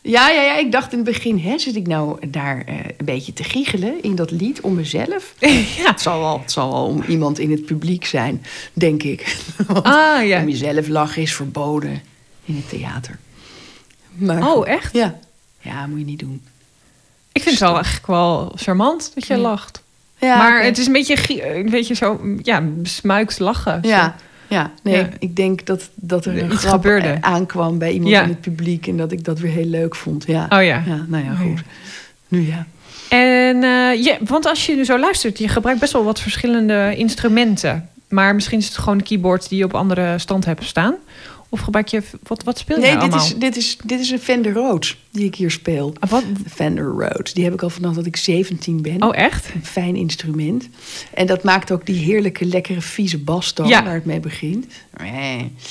Ja, ja, ja, ik dacht in het begin, hè, zit ik nou daar eh, een beetje te giechelen in dat lied om mezelf? *laughs* ja. Het zal wel, het zal wel om iemand in het publiek zijn, denk ik. *laughs* Want Ah, ja. Om jezelf lachen is verboden in het theater. Maar Oh, echt? Ja. Ja, moet je niet doen. Ik vind het wel eigenlijk wel charmant dat je Ja. lacht. Ja, maar het is een beetje, een beetje zo, ja, smuiks lachen. Ja, ja, nee, Ja. ik denk dat, dat er een Iets grap gebeurde. aankwam bij iemand Ja. in het publiek en dat ik dat weer heel leuk vond. Ja, Oh ja. ja nou ja, Oh goed. ja. Nu ja. En eh, ja, want als je nu zo luistert, je gebruikt best wel wat verschillende instrumenten. Maar misschien is het gewoon een keyboard die je op andere stand hebt staan. Of gebruik je, wat, wat speel je Nee, nou dit allemaal? is, dit, is, dit is een Fender Rhodes die ik hier speel. Ah, wat? Fender Rhodes. Die heb ik al vanaf dat ik 17 ben. Oh, echt? Een fijn instrument. En dat maakt ook die heerlijke, lekkere, vieze Ja. waar het mee begint. Ja,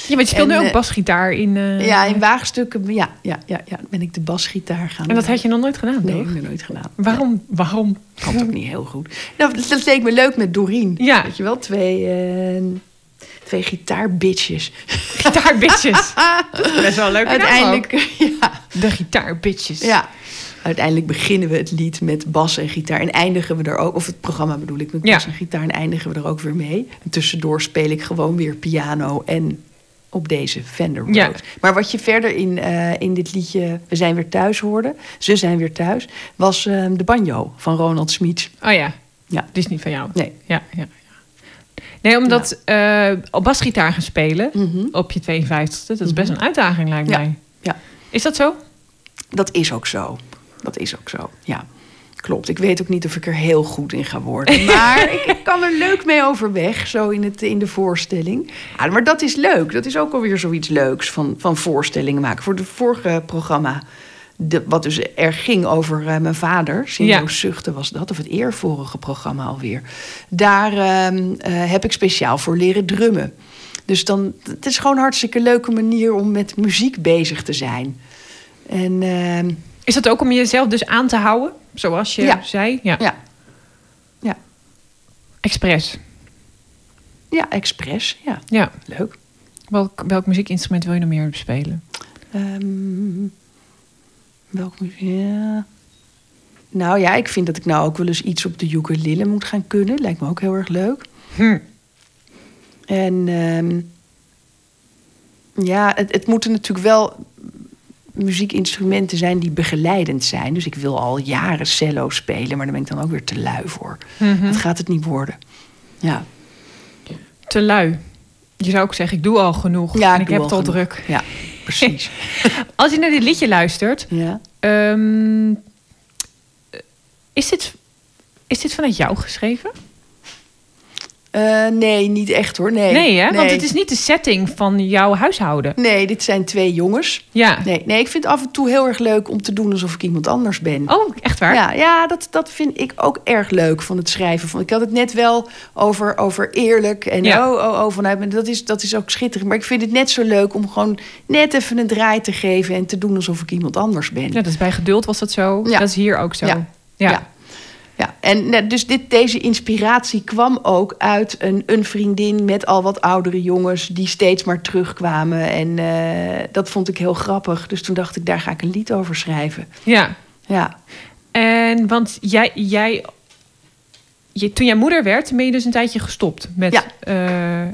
je speelt En, nu ook eh, basgitaar in... eh, Ja, in waagstukken ja, ja, ja, ja, ben ik de basgitaar gaan En dat had je nog nooit gedaan, Nee, heb nooit gedaan. Waarom? Waarom? Kan ook niet heel goed. Nou, dat, dat leek me leuk met Doreen. Ja. Weet je wel, twee, eh twee *laughs* gitaarbitches. Gitaarbitches. Best wel naam Uiteindelijk, *laughs* ja. De gitaarbitches. ja. Uiteindelijk beginnen we het lied met bas en gitaar. En eindigen we er ook, of het programma bedoel ik, met Ja. bas en gitaar. En eindigen we er ook weer mee. En tussendoor speel ik gewoon weer piano en op deze Fender Rhodes. Ja. Maar wat je verder in, eh, in dit liedje We zijn weer thuis hoorde, Ze zijn weer thuis, was eh, de banjo van Ronald Smits. Oh ja. Ja. Die is niet van jou. Nee. Ja, ja. Ja. Nee, omdat eh op basgitaar gaan spelen Mhm. op je 52e, dat is best een uitdaging lijkt Ja. mij. Ja. Is dat zo? Dat is ook zo. Dat is ook zo, ja. Klopt. Ik weet ook niet of ik er heel goed in ga worden. *laughs* Maar ik, ik kan er leuk mee overweg, zo in, het, in de voorstelling. Ja, maar dat is leuk. Dat is ook alweer zoiets leuks van, van voorstellingen maken. Voor het vorige programma, de, wat dus erg ging over eh, mijn vader... Ja. Zuchten was dat, of het eervorige programma alweer. Daar ehm, eh, heb ik speciaal voor leren drummen. Dus dan, het is gewoon een hartstikke leuke manier om met muziek bezig te zijn. En ehm, Is dat ook om jezelf dus aan te houden? Zoals je Ja. zei? Ja. ja, ja, Expres. ja, expres. Ja, Ja. leuk. Welk, welk muziekinstrument wil je nog meer spelen? Ehm, welk muziek? Ja. Nou ja, ik vind dat ik nou ook wel eens iets op de ukulele moet gaan kunnen. Lijkt me ook heel erg leuk. Hm. En ehm, ja, het, het moeten natuurlijk wel muziekinstrumenten zijn die begeleidend zijn. Dus ik wil al jaren cello spelen, maar daar ben ik dan ook weer te lui voor. Mhm. Dat gaat het niet worden. Ja, Te lui. Je zou ook zeggen, ik doe al genoeg. ja en ik heb het al genoeg. druk. Ja, *laughs* precies. Als je naar dit liedje luistert, ja. ehm, is, dit, is dit vanuit jou geschreven? Eh, nee, niet echt hoor. Nee, Nee, hè? Want het is niet de setting van jouw huishouden. Nee, dit zijn twee jongens. Ja. Nee, nee, ik vind het af en toe heel erg leuk om te doen alsof ik iemand anders ben. Oh, echt waar? Ja, ja dat, dat vind ik ook erg leuk van het schrijven. Van, ik had het net wel over, over eerlijk en Ja. oh, oh, oh, vanuit. Dat is, dat is ook schitterend. Maar ik vind het net zo leuk om gewoon net even een draai te geven en te doen alsof ik iemand anders ben. Ja, dat is bij geduld was dat zo. Ja. Dat is hier ook zo. Ja. Ja. Ja. Ja, en net, dus dit, deze inspiratie kwam ook uit een, een vriendin met al wat oudere jongens die steeds maar terugkwamen. En eh, dat vond ik heel grappig. Dus toen dacht ik, daar ga ik een lied over schrijven. ja. Ja, En want jij, jij je, toen jij moeder werd, ben je dus een tijdje gestopt met Ja. eh,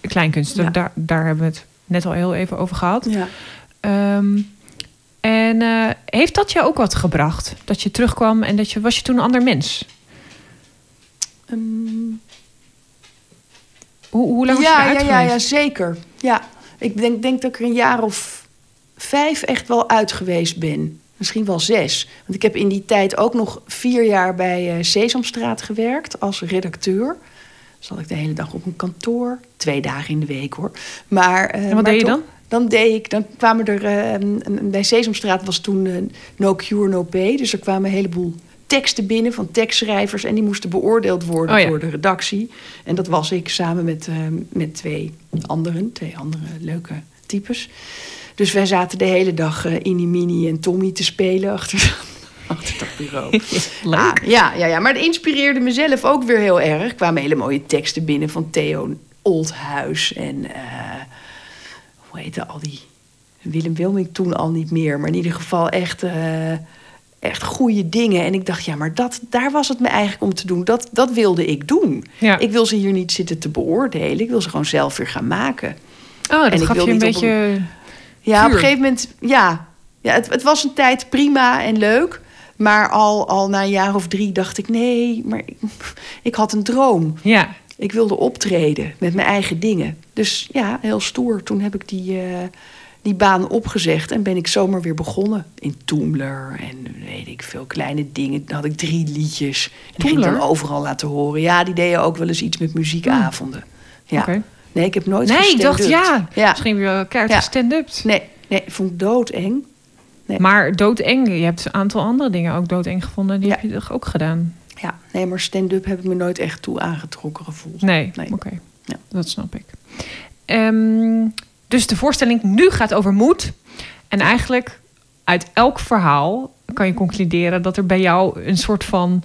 kleinkunst. Ja. Daar, daar hebben we het net al heel even over gehad. ja. Ehm, en eh, heeft dat je ook wat gebracht? Dat je terugkwam en dat je was je toen een ander mens? Ehm, Hoe, hoe lang was je ja, ja, ja, ja, zeker. Ja, ik denk, denk dat ik er een jaar of vijf echt wel uit geweest ben. Misschien wel zes. Want ik heb in die tijd ook nog vier jaar bij eh, Sesamstraat gewerkt als redacteur. Zat ik de hele dag op een kantoor. Twee dagen in de week hoor. Maar, eh, En wat maar deed je dan? Dan deed ik, dan kwamen er, eh, bij Sesamstraat was toen eh, no cure, no pay. Dus er kwamen een heleboel teksten binnen van tekstschrijvers. En die moesten beoordeeld worden Oh ja. door de redactie. En dat was ik samen met, eh, met twee anderen, twee andere leuke types. Dus wij zaten de hele dag in die mini en Tommy te spelen achter, *laughs* achter dat bureau. *laughs* Ah, ja, ja, ja, maar het inspireerde mezelf ook weer heel erg. Er kwamen hele mooie teksten binnen van Theo Oldhuis en hoe heette al die Willem Wilming toen al niet meer, maar in ieder geval echt, eh, echt goede dingen. En ik dacht, ja, maar dat, daar was het me eigenlijk om te doen. Dat, dat wilde ik doen. Ja. Ik wil ze hier niet zitten te beoordelen. Ik wil ze gewoon zelf weer gaan maken. Oh, en dat ik gaf wil je een op beetje... Ja, op een gegeven moment, ja, Ja, het, het was een tijd prima en leuk. Maar al, al na een jaar of drie dacht ik... nee, maar ik, *laughs* ik had een droom. Ja. Ik wilde optreden met mijn eigen dingen. Dus ja, heel stoer. Toen heb ik die, eh, die baan opgezegd en ben ik zomaar weer begonnen. In Toemler en weet ik veel kleine dingen. Dan had ik drie liedjes. En die ging ik dan overal laten horen. Ja, die deden ook wel eens iets met muziekavonden. Ja. Oké. Nee, ik heb nooit Nee, ik dacht ja. ja. Misschien weer kaart Ja. stand-up. Nee, nee, vond ik doodeng. Nee. Maar doodeng. Je hebt een aantal andere dingen ook doodeng gevonden. Die Ja. heb je toch ook gedaan? Ja, nee, maar stand-up heb ik me nooit echt toe aangetrokken gevoeld. Nee, Nee. oké. Ja. Dat snap ik. Ehm, dus de voorstelling nu gaat over moed. En eigenlijk uit elk verhaal kan je concluderen dat er bij jou een soort van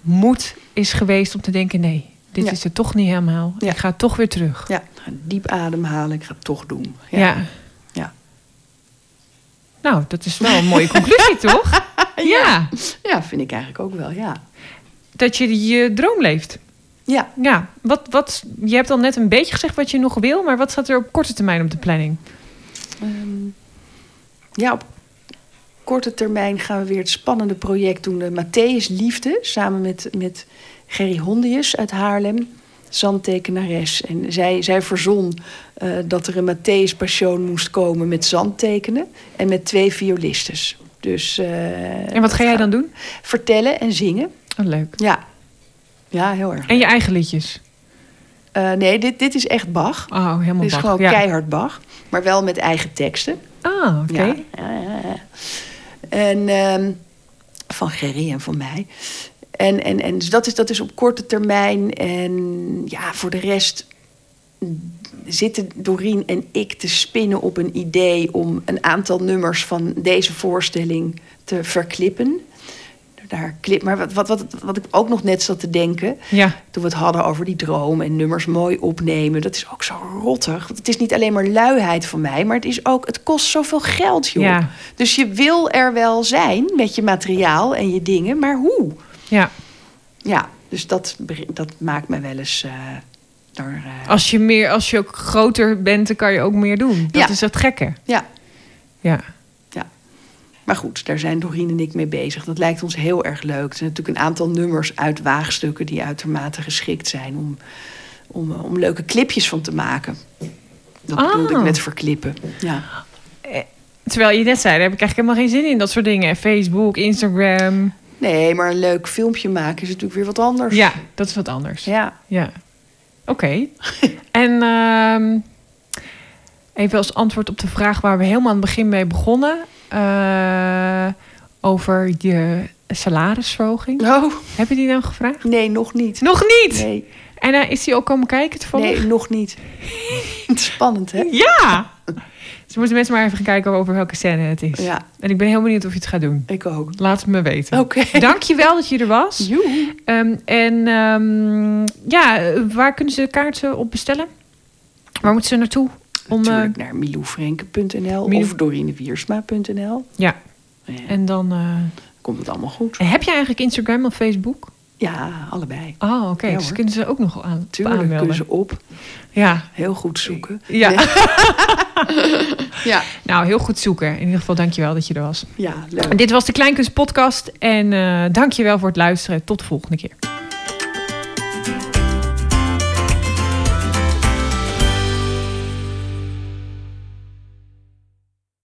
moed is geweest om te denken: nee, dit Ja. is het toch niet helemaal. Ja. Ik ga toch weer terug. Ja, diep ademhalen. Ik ga het toch doen. Ja. ja. Ja. Nou, dat is wel een mooie conclusie, *laughs* toch? Ja. Ja, vind ik eigenlijk ook wel, ja. Dat je je droom leeft. Ja, Ja, wat, wat, je hebt al net een beetje gezegd wat je nog wil, maar wat staat er op korte termijn op de planning? Ehm, ja, op korte termijn gaan we weer het spannende project doen. De Matthäus Liefde, samen met, met Gerry Hondius uit Haarlem. Zandtekenares. En zij, zij verzon eh, dat er een Matthäus Passion moest komen met zandtekenen. En met twee violistes. Dus, eh, En wat ga jij dan doen? Vertellen en zingen. Oh, leuk. Ja, ja heel erg. En je eigen liedjes? Eh, nee, dit, dit is echt Bach. Oh, helemaal Dit is Bach. gewoon ja. keihard Bach. Maar wel met eigen teksten. Ah, oké. Ja, ja, ja, ja. En ehm, van Gerry en van mij. En, en, en dus dat is, dat is op korte termijn. En ja, voor de rest zitten Doreen en ik te spinnen op een idee om een aantal nummers van deze voorstelling te verklippen. Daar clip, maar wat, wat, wat, wat ik ook nog net zat te denken, Ja. toen we het hadden over die droom en nummers mooi opnemen. Dat is ook zo rottig. Want het is niet alleen maar luiheid van mij, maar het is ook, het kost zoveel geld, joh. Ja. Dus je wil er wel zijn met je materiaal en je dingen, maar hoe? ja. Ja, dus dat, dat maakt me wel eens. eh daar, eh, Als je, meer, als je ook groter bent, dan kan je ook meer doen. Dat Ja. is het gekke. Ja, Ja. Maar goed, daar zijn Doreen en ik mee bezig. Dat lijkt ons heel erg leuk. Er zijn natuurlijk een aantal nummers uit waagstukken die uitermate geschikt zijn om, om, om leuke clipjes van te maken. Dat Ah. bedoelde ik met verklippen. Ja. Terwijl je net zei, daar heb ik eigenlijk helemaal geen zin in. Dat soort dingen. Facebook, Instagram. Nee, maar een leuk filmpje maken is natuurlijk weer wat anders. Ja, dat is wat anders. Ja. Ja. Oké. *laughs* en ehm, even als antwoord op de vraag waar we helemaal aan het begin mee begonnen. Eh, over je salarisverhoging. Oh, Heb je die nou gevraagd? nee, nog niet. Nog niet! Nee, En eh, is die ook komen kijken toevallig? nee nog niet. Spannend, hè? *laughs* Ja! Dus moeten mensen maar even gaan kijken over welke scène het is. Ja, En ik ben heel benieuwd of je het gaat doen. ik ook. Laat het me weten. Oké. Dank je wel dat je er was. Joe. Ehm, en ehm, ja, eh, waar kunnen ze kaarten op bestellen? Waar moeten ze naartoe? Om, eh, Natuurlijk naar miloufrenke.nl Milou- of dorinewiersma.nl. ja, Ja, en dan... eh, komt het allemaal goed. heb je eigenlijk Instagram of Facebook? Ja, allebei. Oh, oké. Ja, dus kunnen ze ook nog aan, Tuurlijk aanmelden. kunnen ze op. Ja. Heel goed zoeken. Ja. Nee. *laughs* ja. Nou, heel goed zoeken. In ieder geval, dankjewel dat je er was. Ja, leuk. Dit was de Kleinkunst podcast. En eh dankjewel voor het luisteren. Tot de volgende keer.